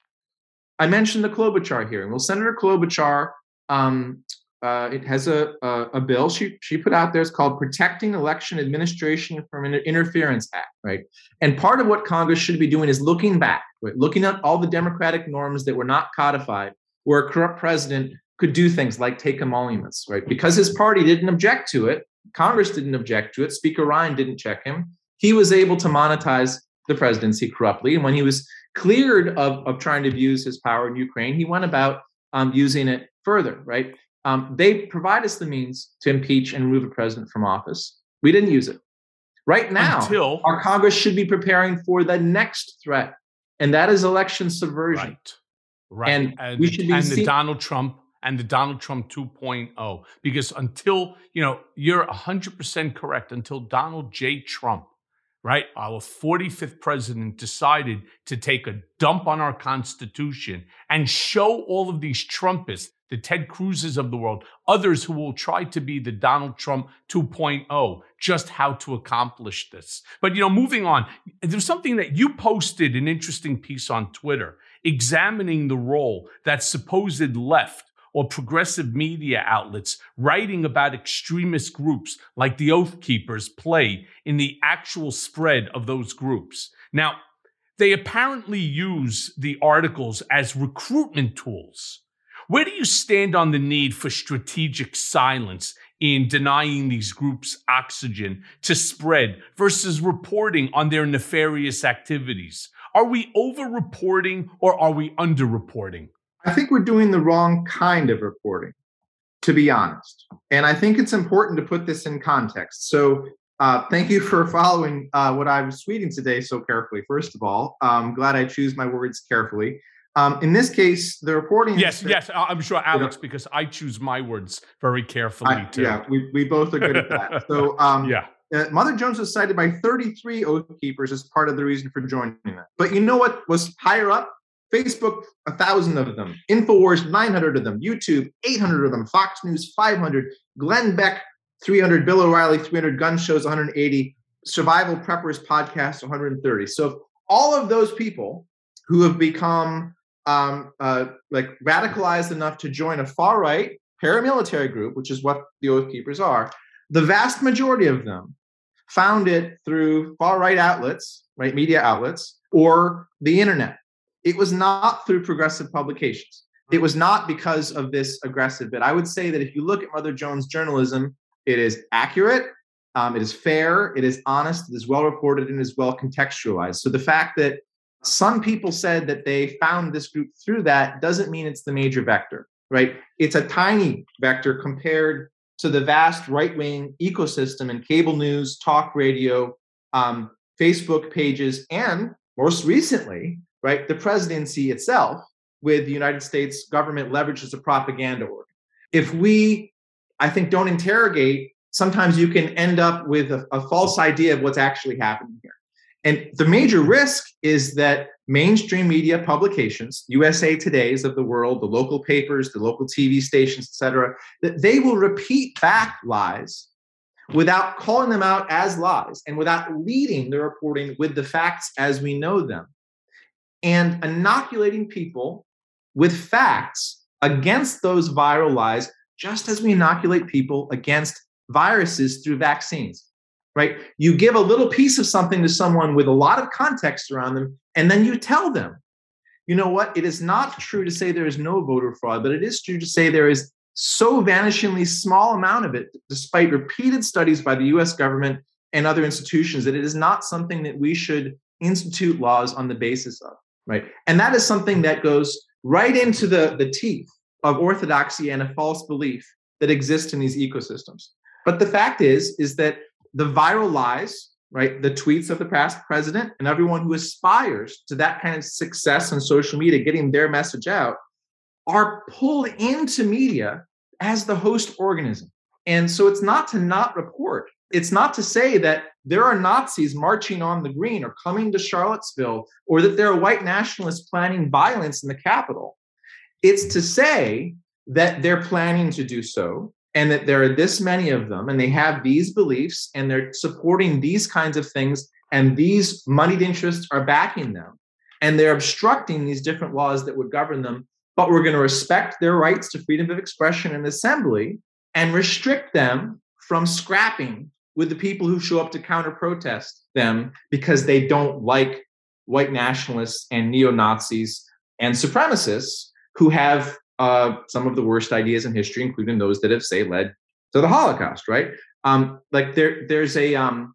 I mentioned the Klobuchar hearing. Well, Senator Klobuchar, um, uh, it has a, a, a bill she she put out there. It's called Protecting Election Administration from Inter- Interference Act, right? And part of what Congress should be doing is looking back, right? looking at all the democratic norms that were not codified, where a corrupt president could do things like take emoluments, right? Because his party didn't object to it, Congress didn't object to it. Speaker Ryan didn't check him. He was able to monetize the presidency corruptly. And when he was cleared of, of trying to abuse his power in Ukraine, he went about um, using it further, right? Um, they provide us the means to impeach and remove a president from office. We didn't use it. Right now, Until, our Congress should be preparing for the next threat, and that is election subversion. Right. Right. And, and, we should be and see- the Donald Trump and the Donald Trump 2.0. Because until, you know, you're 100% correct, until Donald J. Trump, right, our 45th president decided to take a dump on our Constitution and show all of these Trumpists, the Ted Cruzes of the world, others who will try to be the Donald Trump 2.0, just how to accomplish this. But, you know, moving on, there's something that you posted an interesting piece on Twitter examining the role that supposed left or progressive media outlets writing about extremist groups like the Oath Keepers play in the actual spread of those groups. Now, they apparently use the articles as recruitment tools. Where do you stand on the need for strategic silence in denying these groups oxygen to spread versus reporting on their nefarious activities? Are we over reporting or are we under reporting? I think we're doing the wrong kind of reporting, to be honest. And I think it's important to put this in context. So, uh, thank you for following uh, what I was tweeting today so carefully. First of all, I'm glad I choose my words carefully. Um, in this case, the reporting. Yes, yes, I'm sure, Alex, you know, because I choose my words very carefully I, too. Yeah, we, we both are good at that. So, *laughs* um, yeah. Uh, Mother Jones was cited by 33 Oath Keepers as part of the reason for joining them. But you know what was higher up? Facebook, a thousand of them. Infowars, 900 of them. YouTube, 800 of them. Fox News, 500. Glenn Beck, 300. Bill O'Reilly, 300. Gun Shows, 180. Survival Preppers Podcast, 130. So all of those people who have become um, uh, like radicalized enough to join a far right paramilitary group, which is what the Oath Keepers are, the vast majority of them found it through far right outlets, right, media outlets, or the internet. It was not through progressive publications. It was not because of this aggressive bit. I would say that if you look at Mother Jones journalism, it is accurate, um, it is fair, it is honest, it is well reported, and is well contextualized. So the fact that some people said that they found this group through that doesn't mean it's the major vector, right? It's a tiny vector compared to the vast right wing ecosystem in cable news, talk radio, um, Facebook pages, and most recently, right, the presidency itself with the United States government leveraged as a propaganda organ. If we, I think, don't interrogate, sometimes you can end up with a, a false idea of what's actually happening here. And the major risk is that mainstream media publications, USA Today's of the world, the local papers, the local TV stations, et cetera, that they will repeat back lies without calling them out as lies and without leading the reporting with the facts as we know them and inoculating people with facts against those viral lies, just as we inoculate people against viruses through vaccines right? You give a little piece of something to someone with a lot of context around them, and then you tell them, you know what? It is not true to say there is no voter fraud, but it is true to say there is so vanishingly small amount of it, despite repeated studies by the US government and other institutions, that it is not something that we should institute laws on the basis of, right? And that is something that goes right into the, the teeth of orthodoxy and a false belief that exists in these ecosystems. But the fact is, is that the viral lies right? The tweets of the past president and everyone who aspires to that kind of success on social media, getting their message out, are pulled into media as the host organism. And so it's not to not report. It's not to say that there are Nazis marching on the green or coming to Charlottesville or that there are white nationalists planning violence in the Capitol. It's to say that they're planning to do so and that there are this many of them and they have these beliefs and they're supporting these kinds of things and these moneyed interests are backing them and they're obstructing these different laws that would govern them but we're going to respect their rights to freedom of expression and assembly and restrict them from scrapping with the people who show up to counter protest them because they don't like white nationalists and neo Nazis and supremacists who have uh, some of the worst ideas in history, including those that have, say, led to the Holocaust. Right? Um, like there, there's a um,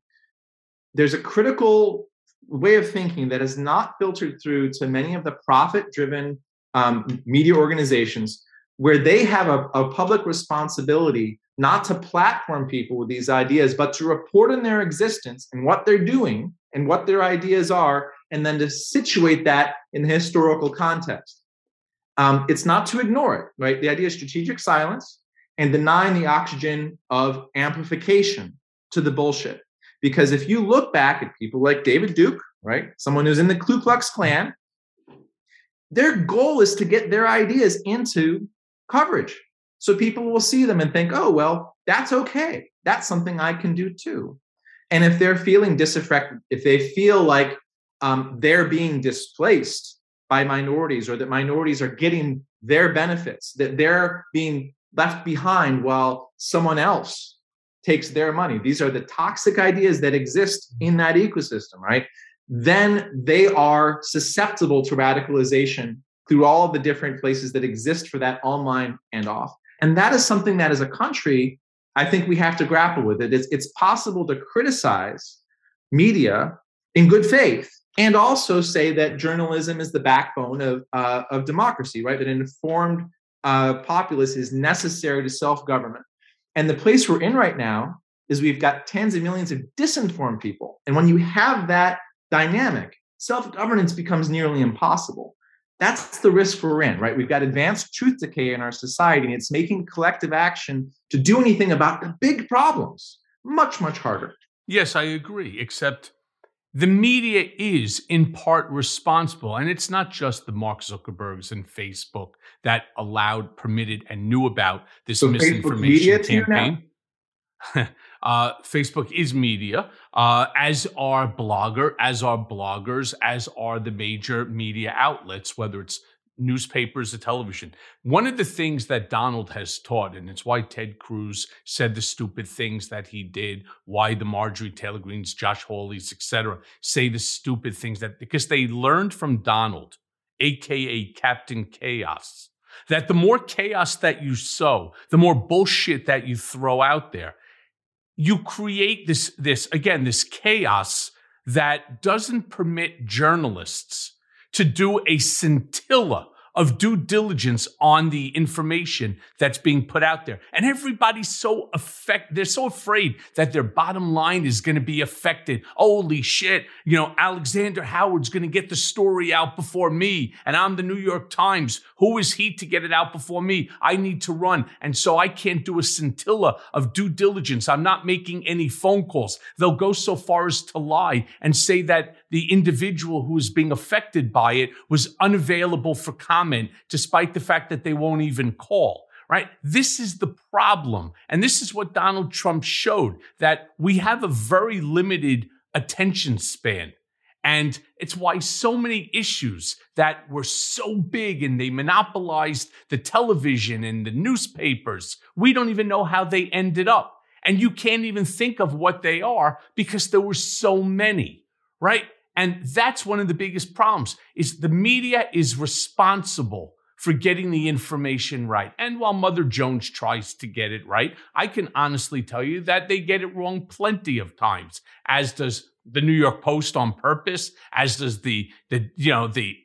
there's a critical way of thinking that is not filtered through to many of the profit-driven um, media organizations, where they have a, a public responsibility not to platform people with these ideas, but to report on their existence and what they're doing and what their ideas are, and then to situate that in the historical context. Um, it's not to ignore it, right? The idea is strategic silence and denying the oxygen of amplification to the bullshit. Because if you look back at people like David Duke, right, someone who's in the Ku Klux Klan, their goal is to get their ideas into coverage. So people will see them and think, oh, well, that's okay. That's something I can do too. And if they're feeling disaffected, if they feel like um, they're being displaced by minorities or that minorities are getting their benefits, that they're being left behind while someone else takes their money. These are the toxic ideas that exist in that ecosystem, right? Then they are susceptible to radicalization through all the different places that exist for that online and off. And that is something that as a country, I think we have to grapple with it. It's, it's possible to criticize media in good faith and also say that journalism is the backbone of, uh, of democracy, right? That an informed uh, populace is necessary to self government. And the place we're in right now is we've got tens of millions of disinformed people. And when you have that dynamic, self governance becomes nearly impossible. That's the risk we're in, right? We've got advanced truth decay in our society, and it's making collective action to do anything about the big problems much, much harder. Yes, I agree, except the media is in part responsible, and it's not just the Mark Zuckerbergs and Facebook that allowed, permitted, and knew about this so misinformation campaign. *laughs* uh, Facebook is media, uh, as are blogger, as are bloggers, as are the major media outlets, whether it's newspapers or television. One of the things that Donald has taught, and it's why Ted Cruz said the stupid things that he did, why the Marjorie Taylor Greens, Josh Hawley's, etc., say the stupid things that because they learned from Donald, aka Captain Chaos, that the more chaos that you sow, the more bullshit that you throw out there, you create this this again this chaos that doesn't permit journalists to do a scintilla of due diligence on the information that's being put out there. And everybody's so affect they're so afraid that their bottom line is going to be affected. Holy shit, you know, Alexander Howard's going to get the story out before me and I'm the New York Times. Who is he to get it out before me? I need to run. And so I can't do a scintilla of due diligence. I'm not making any phone calls. They'll go so far as to lie and say that the individual who is being affected by it was unavailable for comment, despite the fact that they won't even call right? This is the problem. And this is what Donald Trump showed that we have a very limited attention span. And it's why so many issues that were so big and they monopolized the television and the newspapers, we don't even know how they ended up. And you can't even think of what they are because there were so many, right? And that's one of the biggest problems is the media is responsible for getting the information right. And while Mother Jones tries to get it right, I can honestly tell you that they get it wrong plenty of times, as does the New York Post on purpose, as does the the you know the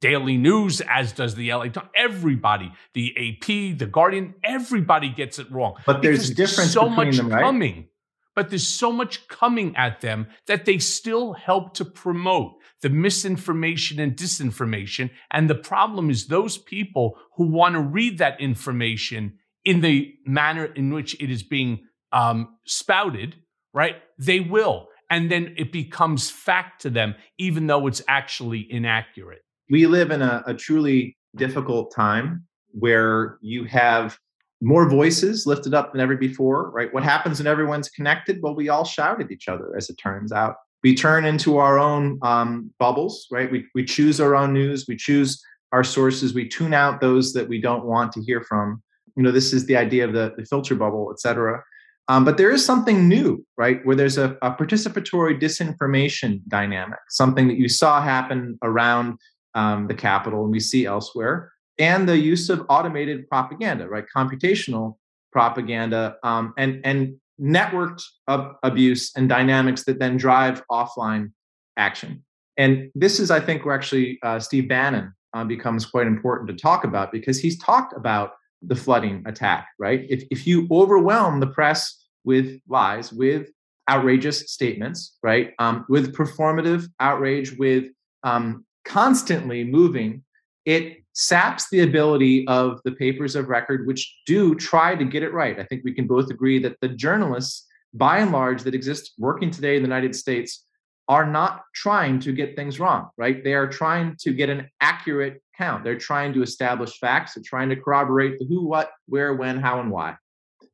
Daily News, as does the LA Times. Everybody, the AP, the Guardian, everybody gets it wrong. But there's a difference so between much them, right? coming. But there's so much coming at them that they still help to promote the misinformation and disinformation. And the problem is those people who want to read that information in the manner in which it is being um, spouted, right? They will. And then it becomes fact to them, even though it's actually inaccurate. We live in a, a truly difficult time where you have more voices lifted up than ever before, right? What happens when everyone's connected? Well, we all shout at each other, as it turns out. We turn into our own um, bubbles, right? We, we choose our own news, we choose our sources, we tune out those that we don't want to hear from. You know, this is the idea of the, the filter bubble, et cetera. Um, but there is something new, right? Where there's a, a, participatory disinformation dynamic, something that you saw happen around um, the Capitol and we see elsewhere, and the use of automated propaganda, right? Computational propaganda um, and and networked ab- abuse and dynamics that then drive offline action. And this is, I think, where actually uh, Steve Bannon uh, becomes quite important to talk about because he's talked about the flooding attack, right? If, if you overwhelm the press with lies, with outrageous statements, right? Um, with performative outrage, with um, constantly moving, it saps the ability of the papers of record, which do try to get it right. I think we can both agree that the journalists, by and large, that exist working today in the United States are not trying to get things wrong, right? They are trying to get an accurate count. They're trying to establish facts. They're trying to corroborate the who, what, where, when, how, and why.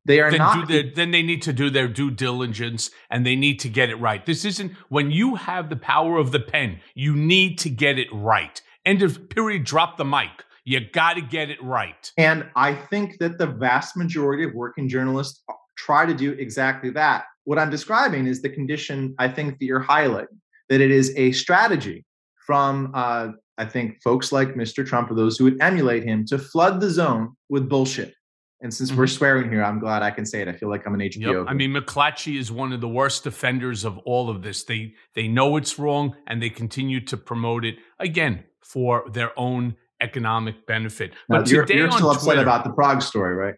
They are then not. Their, then they need to do their due diligence and they need to get it right. This isn't when you have the power of the pen, you need to get it right. End of period, drop the mic. You got to get it right. And I think that the vast majority of working journalists try to do exactly that. What I'm describing is the condition I think that you're highlighting, that it is a strategy from, uh, I think, folks like Mr. Trump or those who would emulate him to flood the zone with bullshit. And since mm-hmm. we're swearing here, I'm glad I can say it. I feel like I'm an HBO. Yep. I mean, McClatchy is one of the worst offenders of all of this. They they know it's wrong and they continue to promote it again for their own economic benefit. But you're, today you're still upset Twitter, about the Prague story, right?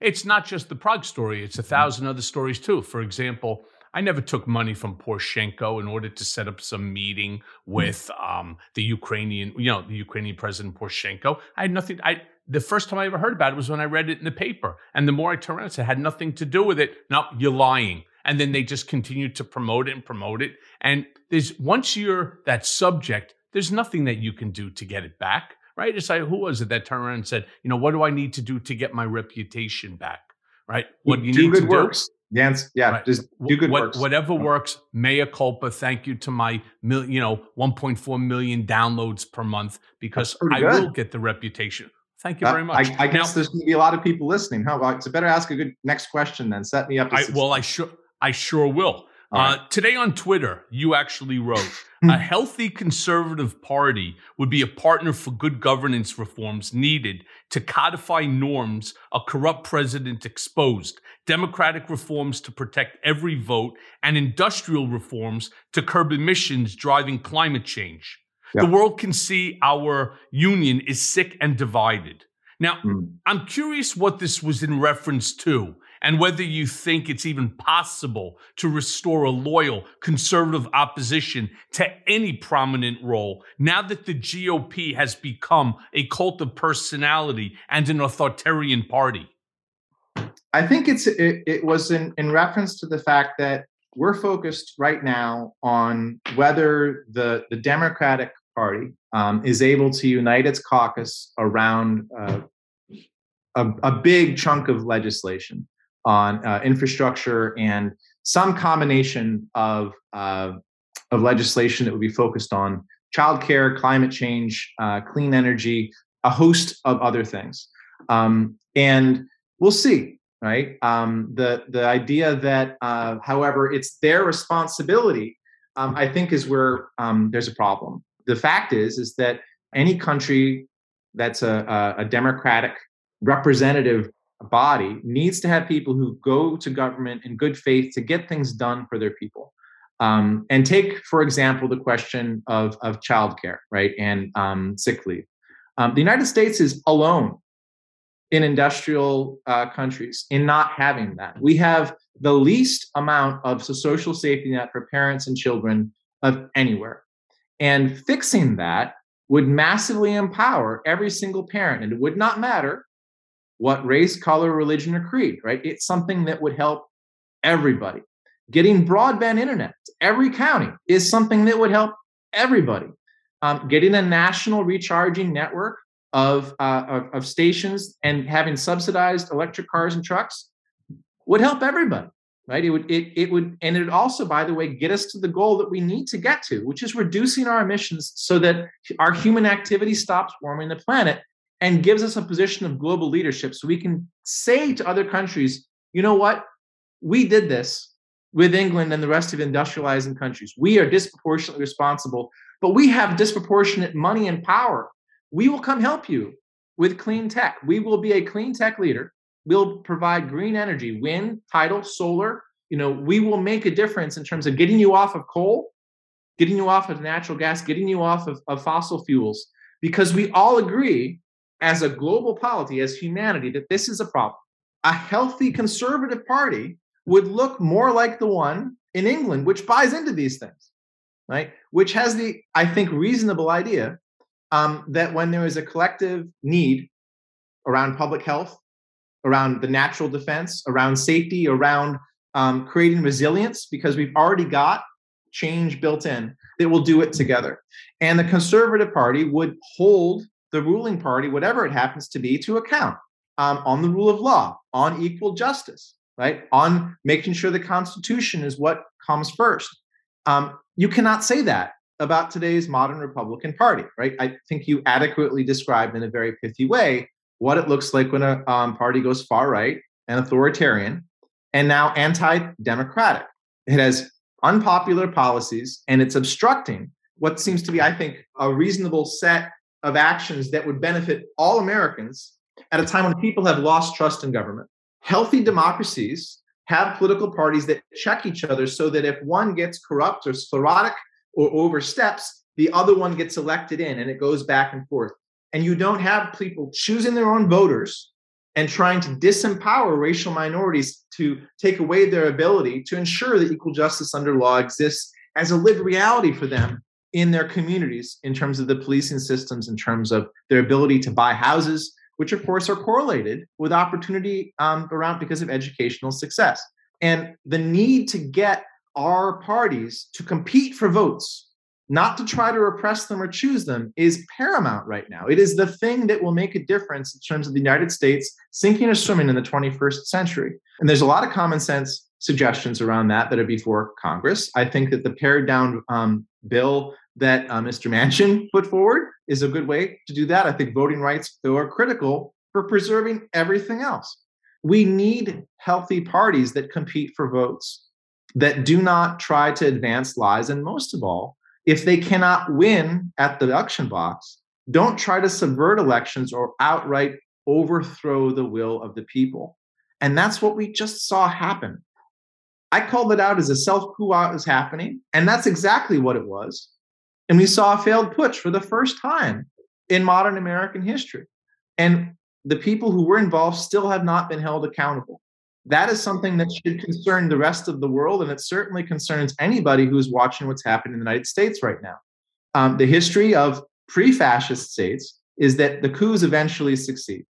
It's not just the Prague story; it's a 1000 mm-hmm. other stories too. For example, I never took money from Poroshenko in order to set up some meeting mm-hmm. with um, the Ukrainian, you know, the Ukrainian President Poroshenko. I had nothing. I the first time I ever heard about it was when I read it in the paper. And the more I turned around, it had nothing to do with it. No, you're lying. And then they just continued to promote it and promote it. And there's once you're that subject, there's nothing that you can do to get it back, right? It's like who was it that turned around and said, you know, what do I need to do to get my reputation back, right? What you do need good to works. do. Yes, yeah, right. just do good what, works. Whatever works. Mea culpa. Thank you to my, you know, 1.4 million downloads per month because I good. will get the reputation. Thank you uh, very much. Uh, I, I, guess now, there's going to be a lot of people listening. How about? So better ask a good next question then. Set me up. I, well, I sure, I sure will. Uh, right. Today on Twitter, you actually wrote *laughs* a healthy conservative party would be a partner for good governance reforms needed to codify norms a corrupt president exposed, democratic reforms to protect every vote, and industrial reforms to curb emissions driving climate change. The world can see our union is sick and divided. Now, mm. I'm curious what this was in reference to and whether you think it's even possible to restore a loyal conservative opposition to any prominent role now that the GOP has become a cult of personality and an authoritarian party. I think it's it, it was in, in reference to the fact that we're focused right now on whether the, the Democratic Party um, is able to unite its caucus around uh, a, a, big chunk of legislation on uh, infrastructure and some combination of uh, of legislation that would be focused on childcare, climate change, uh, clean energy, a host of other things. Um, and we'll see, right? Um, the the idea that, uh, however, it's their responsibility, um, I think, is where um, there's a problem the fact is is that any country that's a, a, democratic representative body needs to have people who go to government in good faith to get things done for their people. Um, and take, for example, the question of, of childcare, right, and um, sick leave. Um, the United States is alone in industrial uh, countries in not having that. We have the least amount of social safety net for parents and children of anywhere. And fixing that would massively empower every single parent. And it would not matter what race, color, religion, or creed, right? It's something that would help everybody. Getting broadband internet to every county is something that would help everybody. Um, getting a national recharging network of, uh, of, of stations and having subsidized electric cars and trucks would help everybody right? It would it, it would and it would also by the way get us to the goal that we need to get to which is reducing our emissions so that our human activity stops warming the planet and gives us a position of global leadership so we can say to other countries you know what? We did this with england and the rest of industrializing countries. We are disproportionately responsible but we have disproportionate money and power. We will come help you with clean tech. We will be a clean tech leader we'll provide green energy, wind, tidal, solar. You know, we will make a difference in terms of getting you off of coal, getting you off of natural gas, getting you off of, of fossil fuels, because we all agree as a global polity, as humanity, that this is a problem. A healthy conservative party would look more like the one in England, which buys into these things, right? Which has the, I think, reasonable idea um, that when there is a collective need around public health, around the natural defense, around safety, around um, creating resilience, because we've already got change built in that will do it together. And the Conservative Party would hold the ruling party, whatever it happens to be, to account um, on the rule of law, on equal justice, right? On making sure the Constitution is what comes first. Um, you cannot say that about today's modern Republican Party, right? I think you adequately described in a very pithy way what it looks like when a um, party goes far right and authoritarian and now anti-democratic. It has unpopular policies and it's obstructing what seems to be, I think, a reasonable set of actions that would benefit all Americans at a time when people have lost trust in government. Healthy democracies have political parties that check each other so that if one gets corrupt or sclerotic or oversteps, the other one gets elected in and it goes back and forth and you don't have people choosing their own voters and trying to disempower racial minorities to take away their ability to ensure that equal justice under law exists as a lived reality for them in their communities in terms of the policing systems, in terms of their ability to buy houses, which of course are correlated with opportunity um, around because of educational success. And the need to get our parties to compete for votes not to try to repress them or choose them is paramount right now. It is the thing that will make a difference in terms of the United States sinking or swimming in the 21st century. And there's a lot of common sense suggestions around that that are before Congress. I think that the pared down um, bill that uh, Mr. Manchin put forward is a good way to do that. I think voting rights, though, are critical for preserving everything else. We need healthy parties that compete for votes, that do not try to advance lies, and most of all, if they cannot win at the election box, don't try to subvert elections or outright overthrow the will of the people. And that's what we just saw happen. I called it out as a self coup was happening, and that's exactly what it was. And we saw a failed putsch for the first time in modern American history. And the people who were involved still have not been held accountable that is something that should concern the rest of the world, and it certainly concerns anybody who's watching what's happening in the United States right now. Um, the history of pre fascist states is that the coups eventually succeed.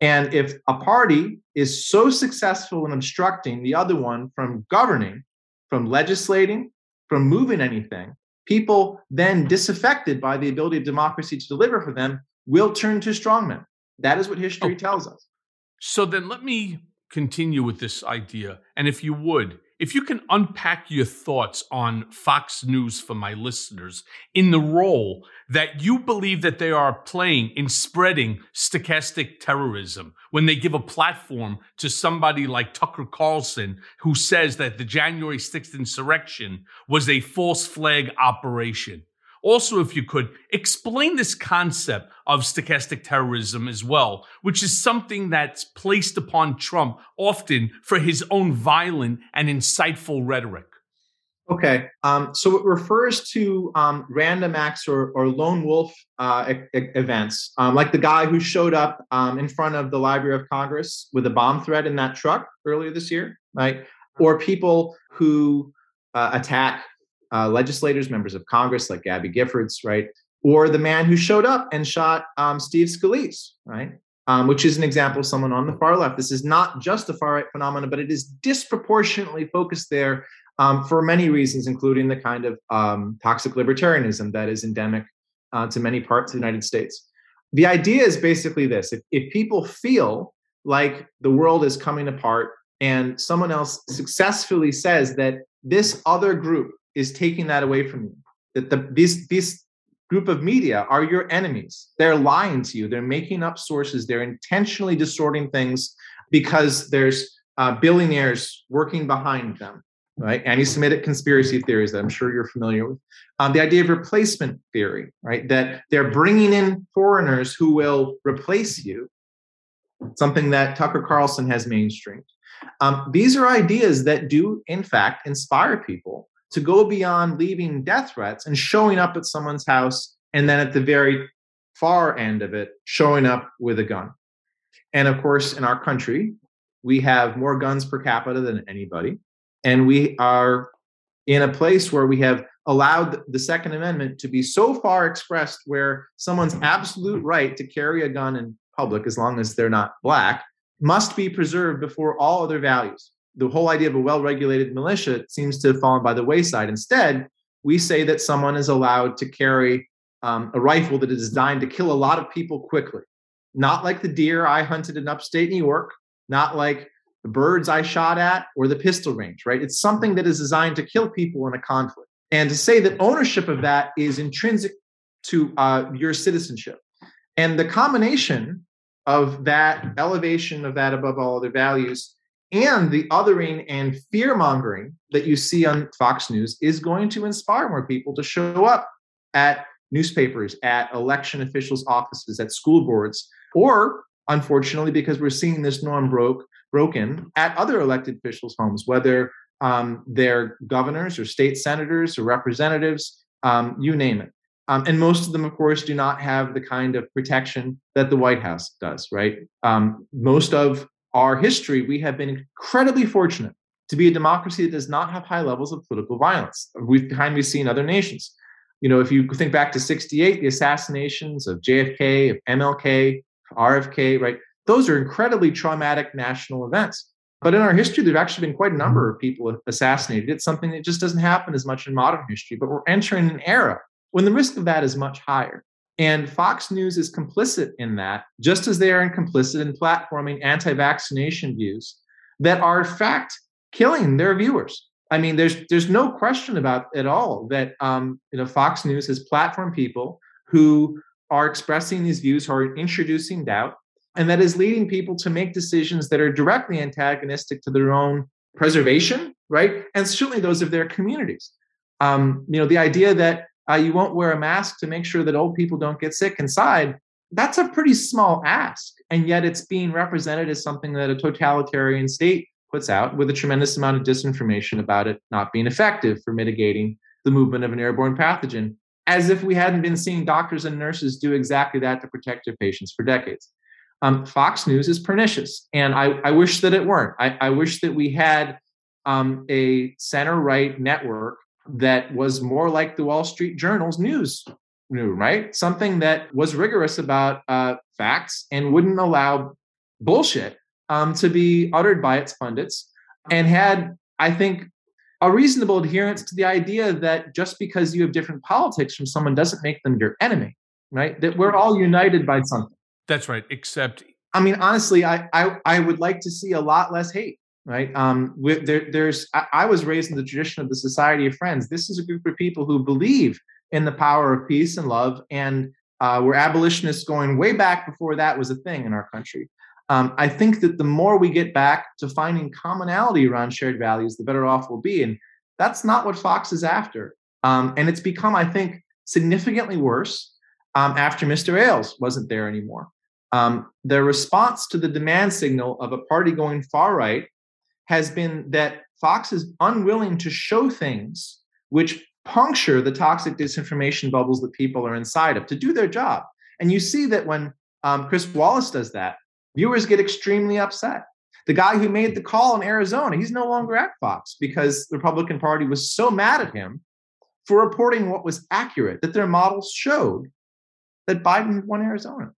And if a party is so successful in obstructing the other one from governing, from legislating, from moving anything, people then disaffected by the ability of democracy to deliver for them will turn to strongmen. That is what history oh. tells us. So then let me continue with this idea. And if you would, if you can unpack your thoughts on Fox News for my listeners in the role that you believe that they are playing in spreading stochastic terrorism when they give a platform to somebody like Tucker Carlson who says that the January 6th insurrection was a false flag operation. Also, if you could, explain this concept of stochastic terrorism as well, which is something that's placed upon Trump often for his own violent and insightful rhetoric. Okay, um, so it refers to um, random acts or, or lone wolf uh, e- events, um, like the guy who showed up um, in front of the Library of Congress with a bomb threat in that truck earlier this year, right? Or people who uh, attack uh, legislators, members of Congress, like Gabby Giffords, right? Or the man who showed up and shot um, Steve Scalise, right? Um, which is an example of someone on the far left. This is not just a far right phenomenon, but it is disproportionately focused there um, for many reasons, including the kind of um, toxic libertarianism that is endemic uh, to many parts of the United States. The idea is basically this if, if people feel like the world is coming apart and someone else successfully says that this other group is taking that away from you, that the, these, these group of media are your enemies. They're lying to you. They're making up sources. They're intentionally distorting things because there's uh, billionaires working behind them right? Anti-Semitic conspiracy theories that I'm sure you're familiar with. Um, the idea of replacement theory, right? That they're bringing in foreigners who will replace you, something that Tucker Carlson has mainstreamed. Um, these are ideas that do, in fact, inspire people to go beyond leaving death threats and showing up at someone's house, and then at the very far end of it, showing up with a gun. And of course, in our country, we have more guns per capita than anybody and we are in a place where we have allowed the Second Amendment to be so far expressed where someone's absolute right to carry a gun in public, as long as they're not black, must be preserved before all other values. The whole idea of a well regulated militia seems to have fallen by the wayside. Instead, we say that someone is allowed to carry um, a rifle that is designed to kill a lot of people quickly. Not like the deer I hunted in upstate New York, not like the birds I shot at, or the pistol range, right? It's something that is designed to kill people in a conflict. And to say that ownership of that is intrinsic to uh, your citizenship. And the combination of that elevation of that above all other values and the othering and fear mongering that you see on Fox News is going to inspire more people to show up at newspapers, at election officials' offices, at school boards, or unfortunately, because we're seeing this norm broke broken at other elected officials' homes, whether um, they're governors or state senators or representatives, um, you name it. Um, and most of them, of course, do not have the kind of protection that the White House does, right? Um, most of our history, we have been incredibly fortunate to be a democracy that does not have high levels of political violence. We've behind we see in other nations. You know, if you think back to 68, the assassinations of JFK, of MLK, RFK, right? those are incredibly traumatic national events. But in our history, there've actually been quite a number of people assassinated. It's something that just doesn't happen as much in modern history, but we're entering an era when the risk of that is much higher. And Fox News is complicit in that, just as they are complicit in platforming anti vaccination views that are, in fact, killing their viewers. I mean, there's there's no question about at all that um, you know Fox News has platformed people who are expressing these views, who are introducing doubt, and that is leading people to make decisions that are directly antagonistic to their own preservation, right? And certainly those of their communities. Um, you know, the idea that uh, you won't wear a mask to make sure that old people don't get sick inside, that's a pretty small ask. And yet it's being represented as something that a totalitarian state puts out with a tremendous amount of disinformation about it not being effective for mitigating the movement of an airborne pathogen, as if we hadn't been seeing doctors and nurses do exactly that to protect their patients for decades um, Fox News is pernicious, and I, I wish that it weren't. I, I wish that we had um, a center right network that was more like the Wall Street Journal's news right? Something that was rigorous about uh, facts and wouldn't allow bullshit um, to be uttered by its pundits, and had, I think, a reasonable adherence to the idea that just because you have different politics from someone doesn't make them your enemy, right? That we're all united by something. That's right. Except, I mean, honestly, I I, I would like to see a lot less hate. Right. Um, there, there's. I, I was raised in the tradition of the Society of Friends. This is a group of people who believe in the power of peace and love, and uh, we're abolitionists going way back before that was a thing in our country. Um, I think that the more we get back to finding commonality around shared values, the better off we'll be. And that's not what Fox is after. Um, and it's become, I think, significantly worse um, after Mr. Ailes wasn't there anymore. Um, the response to the demand signal of a party going far right has been that Fox is unwilling to show things which puncture the toxic disinformation bubbles that people are inside of to do their job. And you see that when um, Chris Wallace does that, viewers get extremely upset. The guy who made the call in Arizona, he's no longer at Fox because the Republican Party was so mad at him for reporting what was accurate, that their models showed that Biden won Arizona.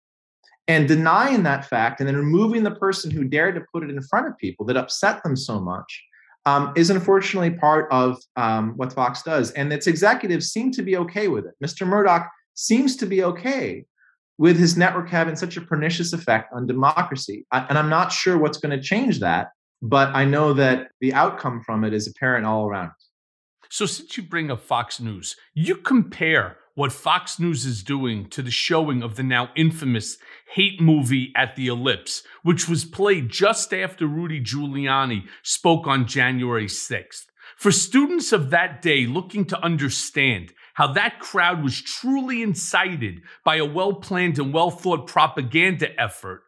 And denying that fact and then removing the person who dared to put it in front of people that upset them so much um, is unfortunately part of um, what Fox does. And its executives seem to be okay with it. Mr. Murdoch seems to be okay with his network having such a pernicious effect on democracy. I, and I'm not sure what's going to change that, but I know that the outcome from it is apparent all around. So, since you bring up Fox News, you compare what Fox News is doing to the showing of the now infamous hate movie at the Ellipse, which was played just after Rudy Giuliani spoke on January 6th. For students of that day looking to understand how that crowd was truly incited by a well planned and well thought propaganda effort.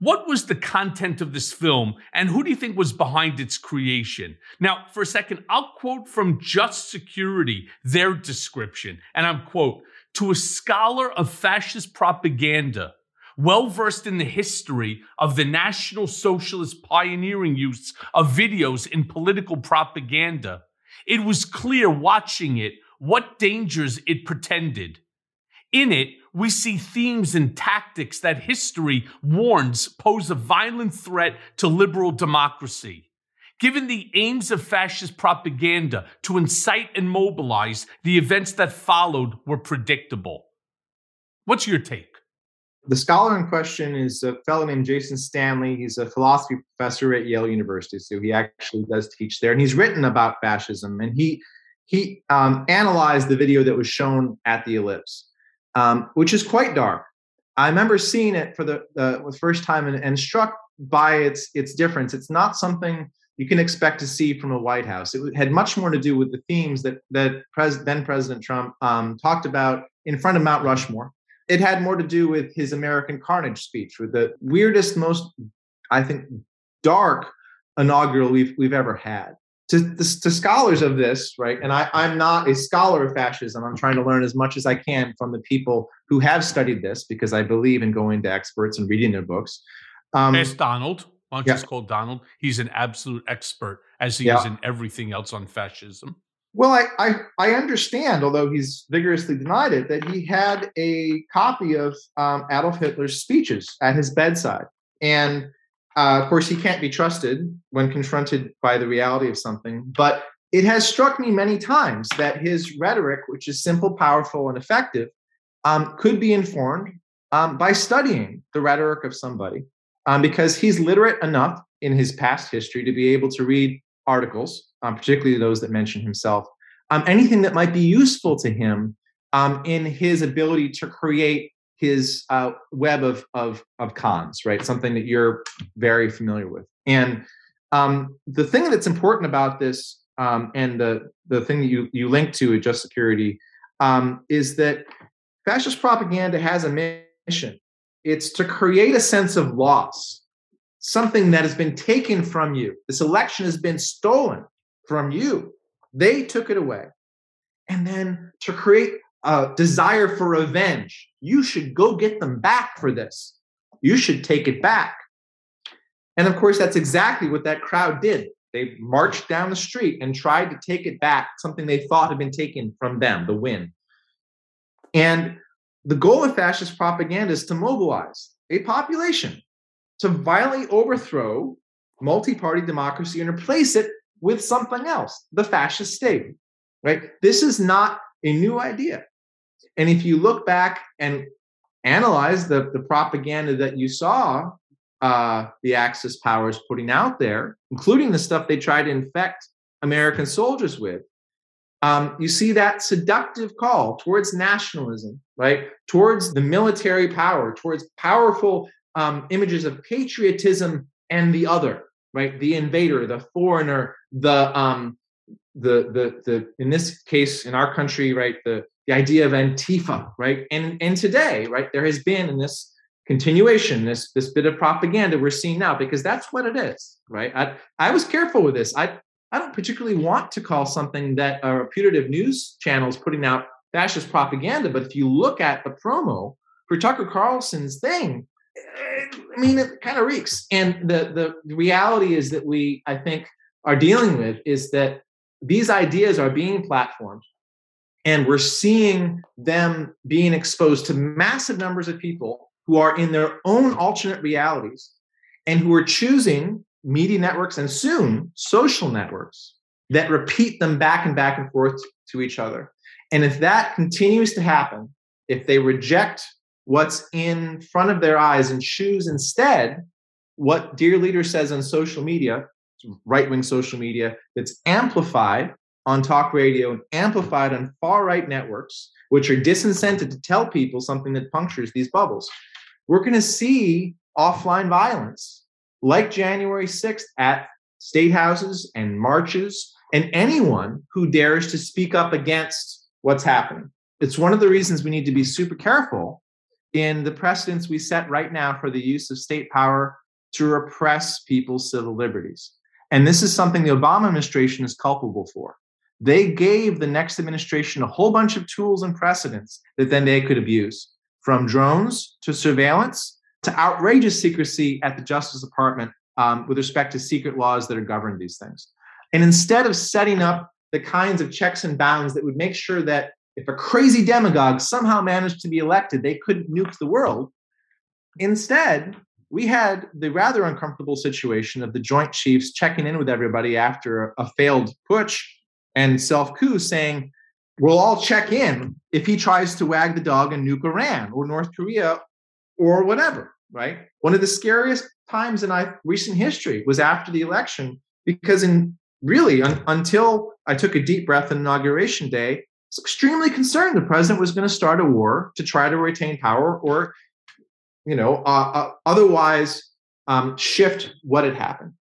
What was the content of this film, and who do you think was behind its creation? Now, for a second, I'll quote from Just Security their description, and I'm quote, to a scholar of fascist propaganda, well versed in the history of the National Socialist pioneering use of videos in political propaganda, it was clear watching it what dangers it pretended. In it, we see themes and tactics that history warns pose a violent threat to liberal democracy. Given the aims of fascist propaganda to incite and mobilize, the events that followed were predictable. What's your take? The scholar in question is a fellow named Jason Stanley. He's a philosophy professor at Yale University, so he actually does teach there. And he's written about fascism. And he he um, analyzed the video that was shown at the ellipse, um, which is quite dark. I remember seeing it for the, first time and, and, struck by its its difference. It's not something you can expect to see from a White House. It had much more to do with the themes that that pres- then President Trump um, talked about in front of Mount Rushmore. It had more to do with his American Carnage speech, with the weirdest, most I think dark inaugural we've we've ever had to, to, scholars of this, right? And I, I'm not a scholar of fascism. I'm trying to learn as much as I can from the people who have studied this because I believe in going to experts and reading their books. Um, Ask Donald. Why don't you yeah. just call Donald? He's an absolute expert, as he yeah. is in everything else on fascism. Well, I, I, I understand, although he's vigorously denied it, that he had a copy of um, Adolf Hitler's speeches at his bedside, and uh, of course, he can't be trusted when confronted by the reality of something, but it has struck me many times that his rhetoric, which is simple, powerful, and effective, um, could be informed um, by studying the rhetoric of somebody um, because he's literate enough in his past history to be able to read articles, um, particularly those that mention himself, um, anything that might be useful to him um, in his ability to create his uh, web of, of, of cons, right? Something that you're very familiar with. And um, the thing that's important about this, um, and the, the thing that you, you link to at Just Security, um, is that fascist propaganda has a mission. It's to create a sense of loss, something that has been taken from you. This election has been stolen from you. They took it away. And then to create a desire for revenge. You should go get them back for this. You should take it back. And of course, that's exactly what that crowd did. They marched down the street and tried to take it back, something they thought had been taken from them, the win. And the goal of fascist propaganda is to mobilize a population to violently overthrow multi party democracy and replace it with something else, the fascist state. Right? This is not a new idea. And if you look back and analyze the, the propaganda that you saw uh, the Axis powers putting out there, including the stuff they tried to infect American soldiers with, um, you see that seductive call towards nationalism, right? Towards the military power, towards powerful um, images of patriotism and the other, right? The invader, the foreigner, the um, the the the in this case in our country, right? The the idea of Antifa, right? And and today, right, there has been in this continuation, this this bit of propaganda we're seeing now, because that's what it is, right? I I was careful with this. I I don't particularly want to call something that uh, a putative news channel is putting out fascist propaganda. But if you look at the promo for Tucker Carlson's thing, eh, I mean, it kind of reeks. And the the reality is that we, I think, are dealing with is that these ideas are being platformed, and we're seeing them being exposed to massive numbers of people who are in their own alternate realities and who are choosing media networks and soon social networks that repeat them back and back and forth to each other. And if that continues to happen, if they reject what's in front of their eyes and choose instead what Dear Leader says on social media, right wing social media, that's amplified on talk radio and amplified on far right networks, which are disincented to tell people something that punctures these bubbles. We're going to see offline violence like January 6th at state houses and marches and anyone who dares to speak up against what's happening. It's one of the reasons we need to be super careful in the precedents we set right now for the use of state power to repress people's civil liberties. And this is something the Obama administration is culpable for. They gave the next administration a whole bunch of tools and precedents that then they could abuse, from drones to surveillance to outrageous secrecy at the Justice Department um, with respect to secret laws that are govern these things. And instead of setting up the kinds of checks and bounds that would make sure that if a crazy demagogue somehow managed to be elected, they couldn't nuke the world, instead, we had the rather uncomfortable situation of the Joint Chiefs checking in with everybody after a failed putsch and self coup saying, We'll all check in if he tries to wag the dog and nuke Iran or North Korea or whatever, right? One of the scariest times in recent history was after the election, because in really un- until I took a deep breath on inauguration day, I was extremely concerned the president was going to start a war to try to retain power or, you know, uh, uh, otherwise um, shift what had happened.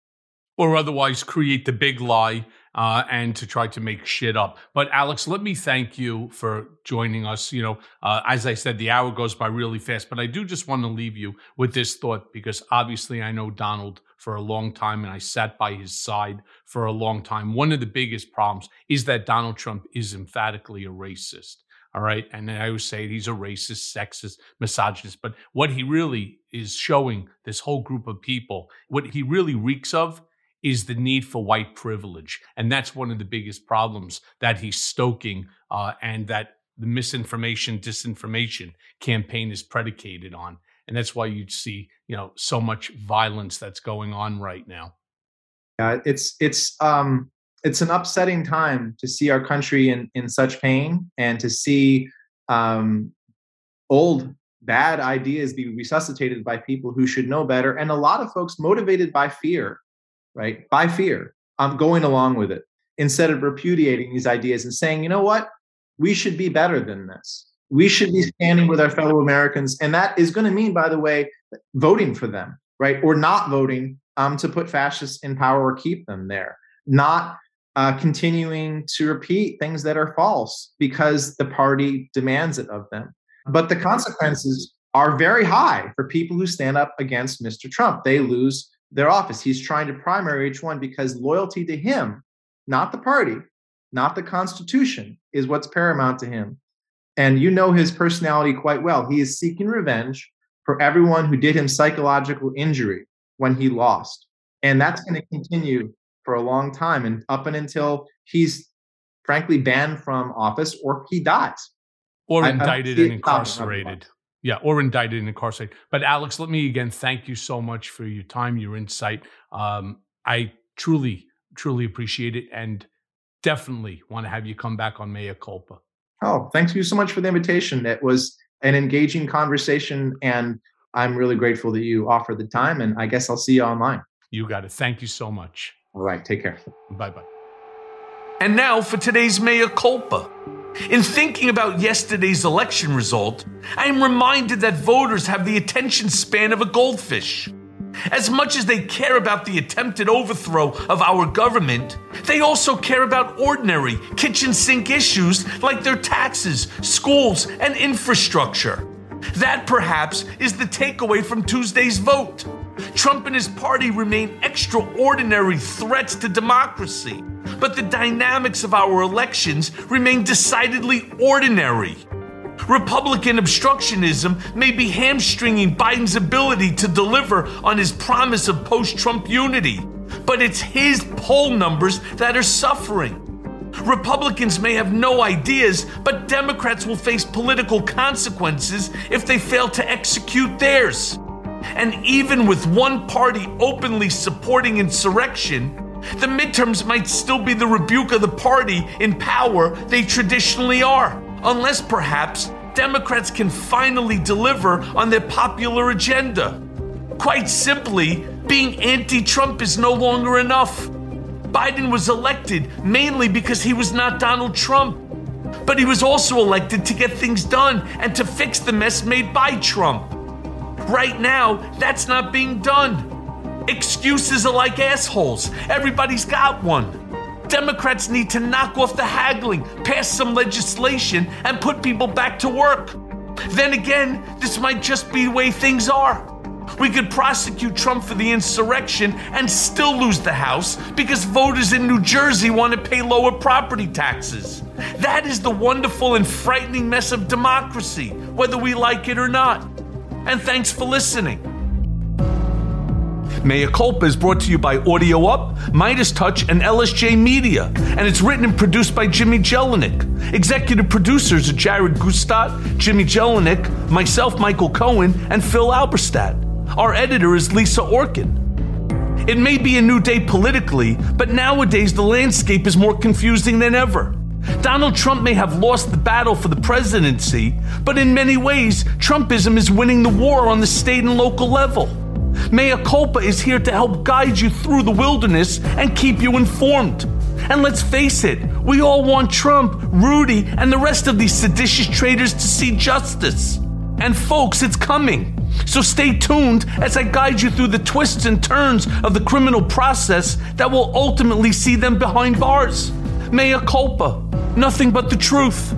Or otherwise create the big lie uh, and to try to make shit up. But Alex, let me thank you for joining us. You know, uh, as I said, the hour goes by really fast, but I do just want to leave you with this thought because obviously I know Donald for a long time and I sat by his side for a long time. One of the biggest problems is that Donald Trump is emphatically a racist. All right. And I always say he's a racist, sexist, misogynist. But what he really is showing this whole group of people, what he really reeks of is the need for white privilege. And that's one of the biggest problems that he's stoking uh, and that the misinformation, disinformation campaign is predicated on. And that's why you see, you know, so much violence that's going on right now. Yeah, it's it's um it's an upsetting time to see our country in in such pain and to see um old bad ideas be resuscitated by people who should know better and a lot of folks motivated by fear right? By fear. I'm going along with it instead of repudiating these ideas and saying, you know what? We should be better than this. We should be standing with our fellow Americans. And that is going to mean, by the way, voting for them, right? Or not voting um, to put fascists in power or keep them there. Not uh, continuing to repeat things that are false because the party demands it of them. But the consequences are very high for people who stand up against Mr. Trump. They lose their office. He's trying to primary each one because loyalty to him, not the party, not the Constitution, is what's paramount to him. And you know his personality quite well. He is seeking revenge for everyone who did him psychological injury when he lost. And that's going to continue for a long time and up and until he's frankly banned from office or he dies. Or indicted and incarcerated. Yeah, or indicted and incarcerated. But Alex, let me again thank you so much for your time, your insight. Um, I truly, truly appreciate it, and definitely want to have you come back on Mea Culpa. Oh, thank you so much for the invitation. It was an engaging conversation, and I'm really grateful that you offered the time. And I guess I'll see you online. You got it. Thank you so much. All right. Take care. Bye bye. And now for today's Mea Culpa. In thinking about yesterday's election result, I am reminded that voters have the attention span of a goldfish. As much as they care about the attempted overthrow of our government, they also care about ordinary kitchen sink issues like their taxes, schools, and infrastructure. That perhaps is the takeaway from Tuesday's vote. Trump and his party remain extraordinary threats to democracy but the dynamics of our elections remain decidedly ordinary. Republican obstructionism may be hamstringing Biden's ability to deliver on his promise of post Trump unity, but it's his poll numbers that are suffering. Republicans may have no ideas, but Democrats will face political consequences if they fail to execute theirs. And even with one party openly supporting insurrection, the midterms might still be the rebuke of the party in power they traditionally are, unless perhaps Democrats can finally deliver on their popular agenda. Quite simply, being anti Trump is no longer enough. Biden was elected mainly because he was not Donald Trump. But he was also elected to get things done and to fix the mess made by Trump. Right now, that's not being done. Excuses are like assholes. Everybody's got one. Democrats need to knock off the haggling, pass some legislation, and put people back to work. Then again, this might just be the way things are. We could prosecute Trump for the insurrection and still lose the House because voters in New Jersey want to pay lower property taxes. That is the wonderful and frightening mess of democracy, whether we like it or not. And thanks for listening. Mea Culpa is brought to you by Audio Up, Midas Touch, and LSJ Media, and it's written and produced by Jimmy Jellinek. Executive producers are Jared Gustadt, Jimmy Jellinek, myself, Michael Cohen, and Phil Alberstadt. Our editor is Lisa Orkin. It may be a new day politically, but nowadays the landscape is more confusing than ever. Donald Trump may have lost the battle for the presidency, but in many ways, Trumpism is winning the war on the state and local level. Mea Culpa is here to help guide you through the wilderness and keep you informed. And let's face it, we all want Trump, Rudy, and the rest of these seditious traitors to see justice. And folks, it's coming. So stay tuned as I guide you through the twists and turns of the criminal process that will ultimately see them behind bars mea culpa. Nothing but the truth.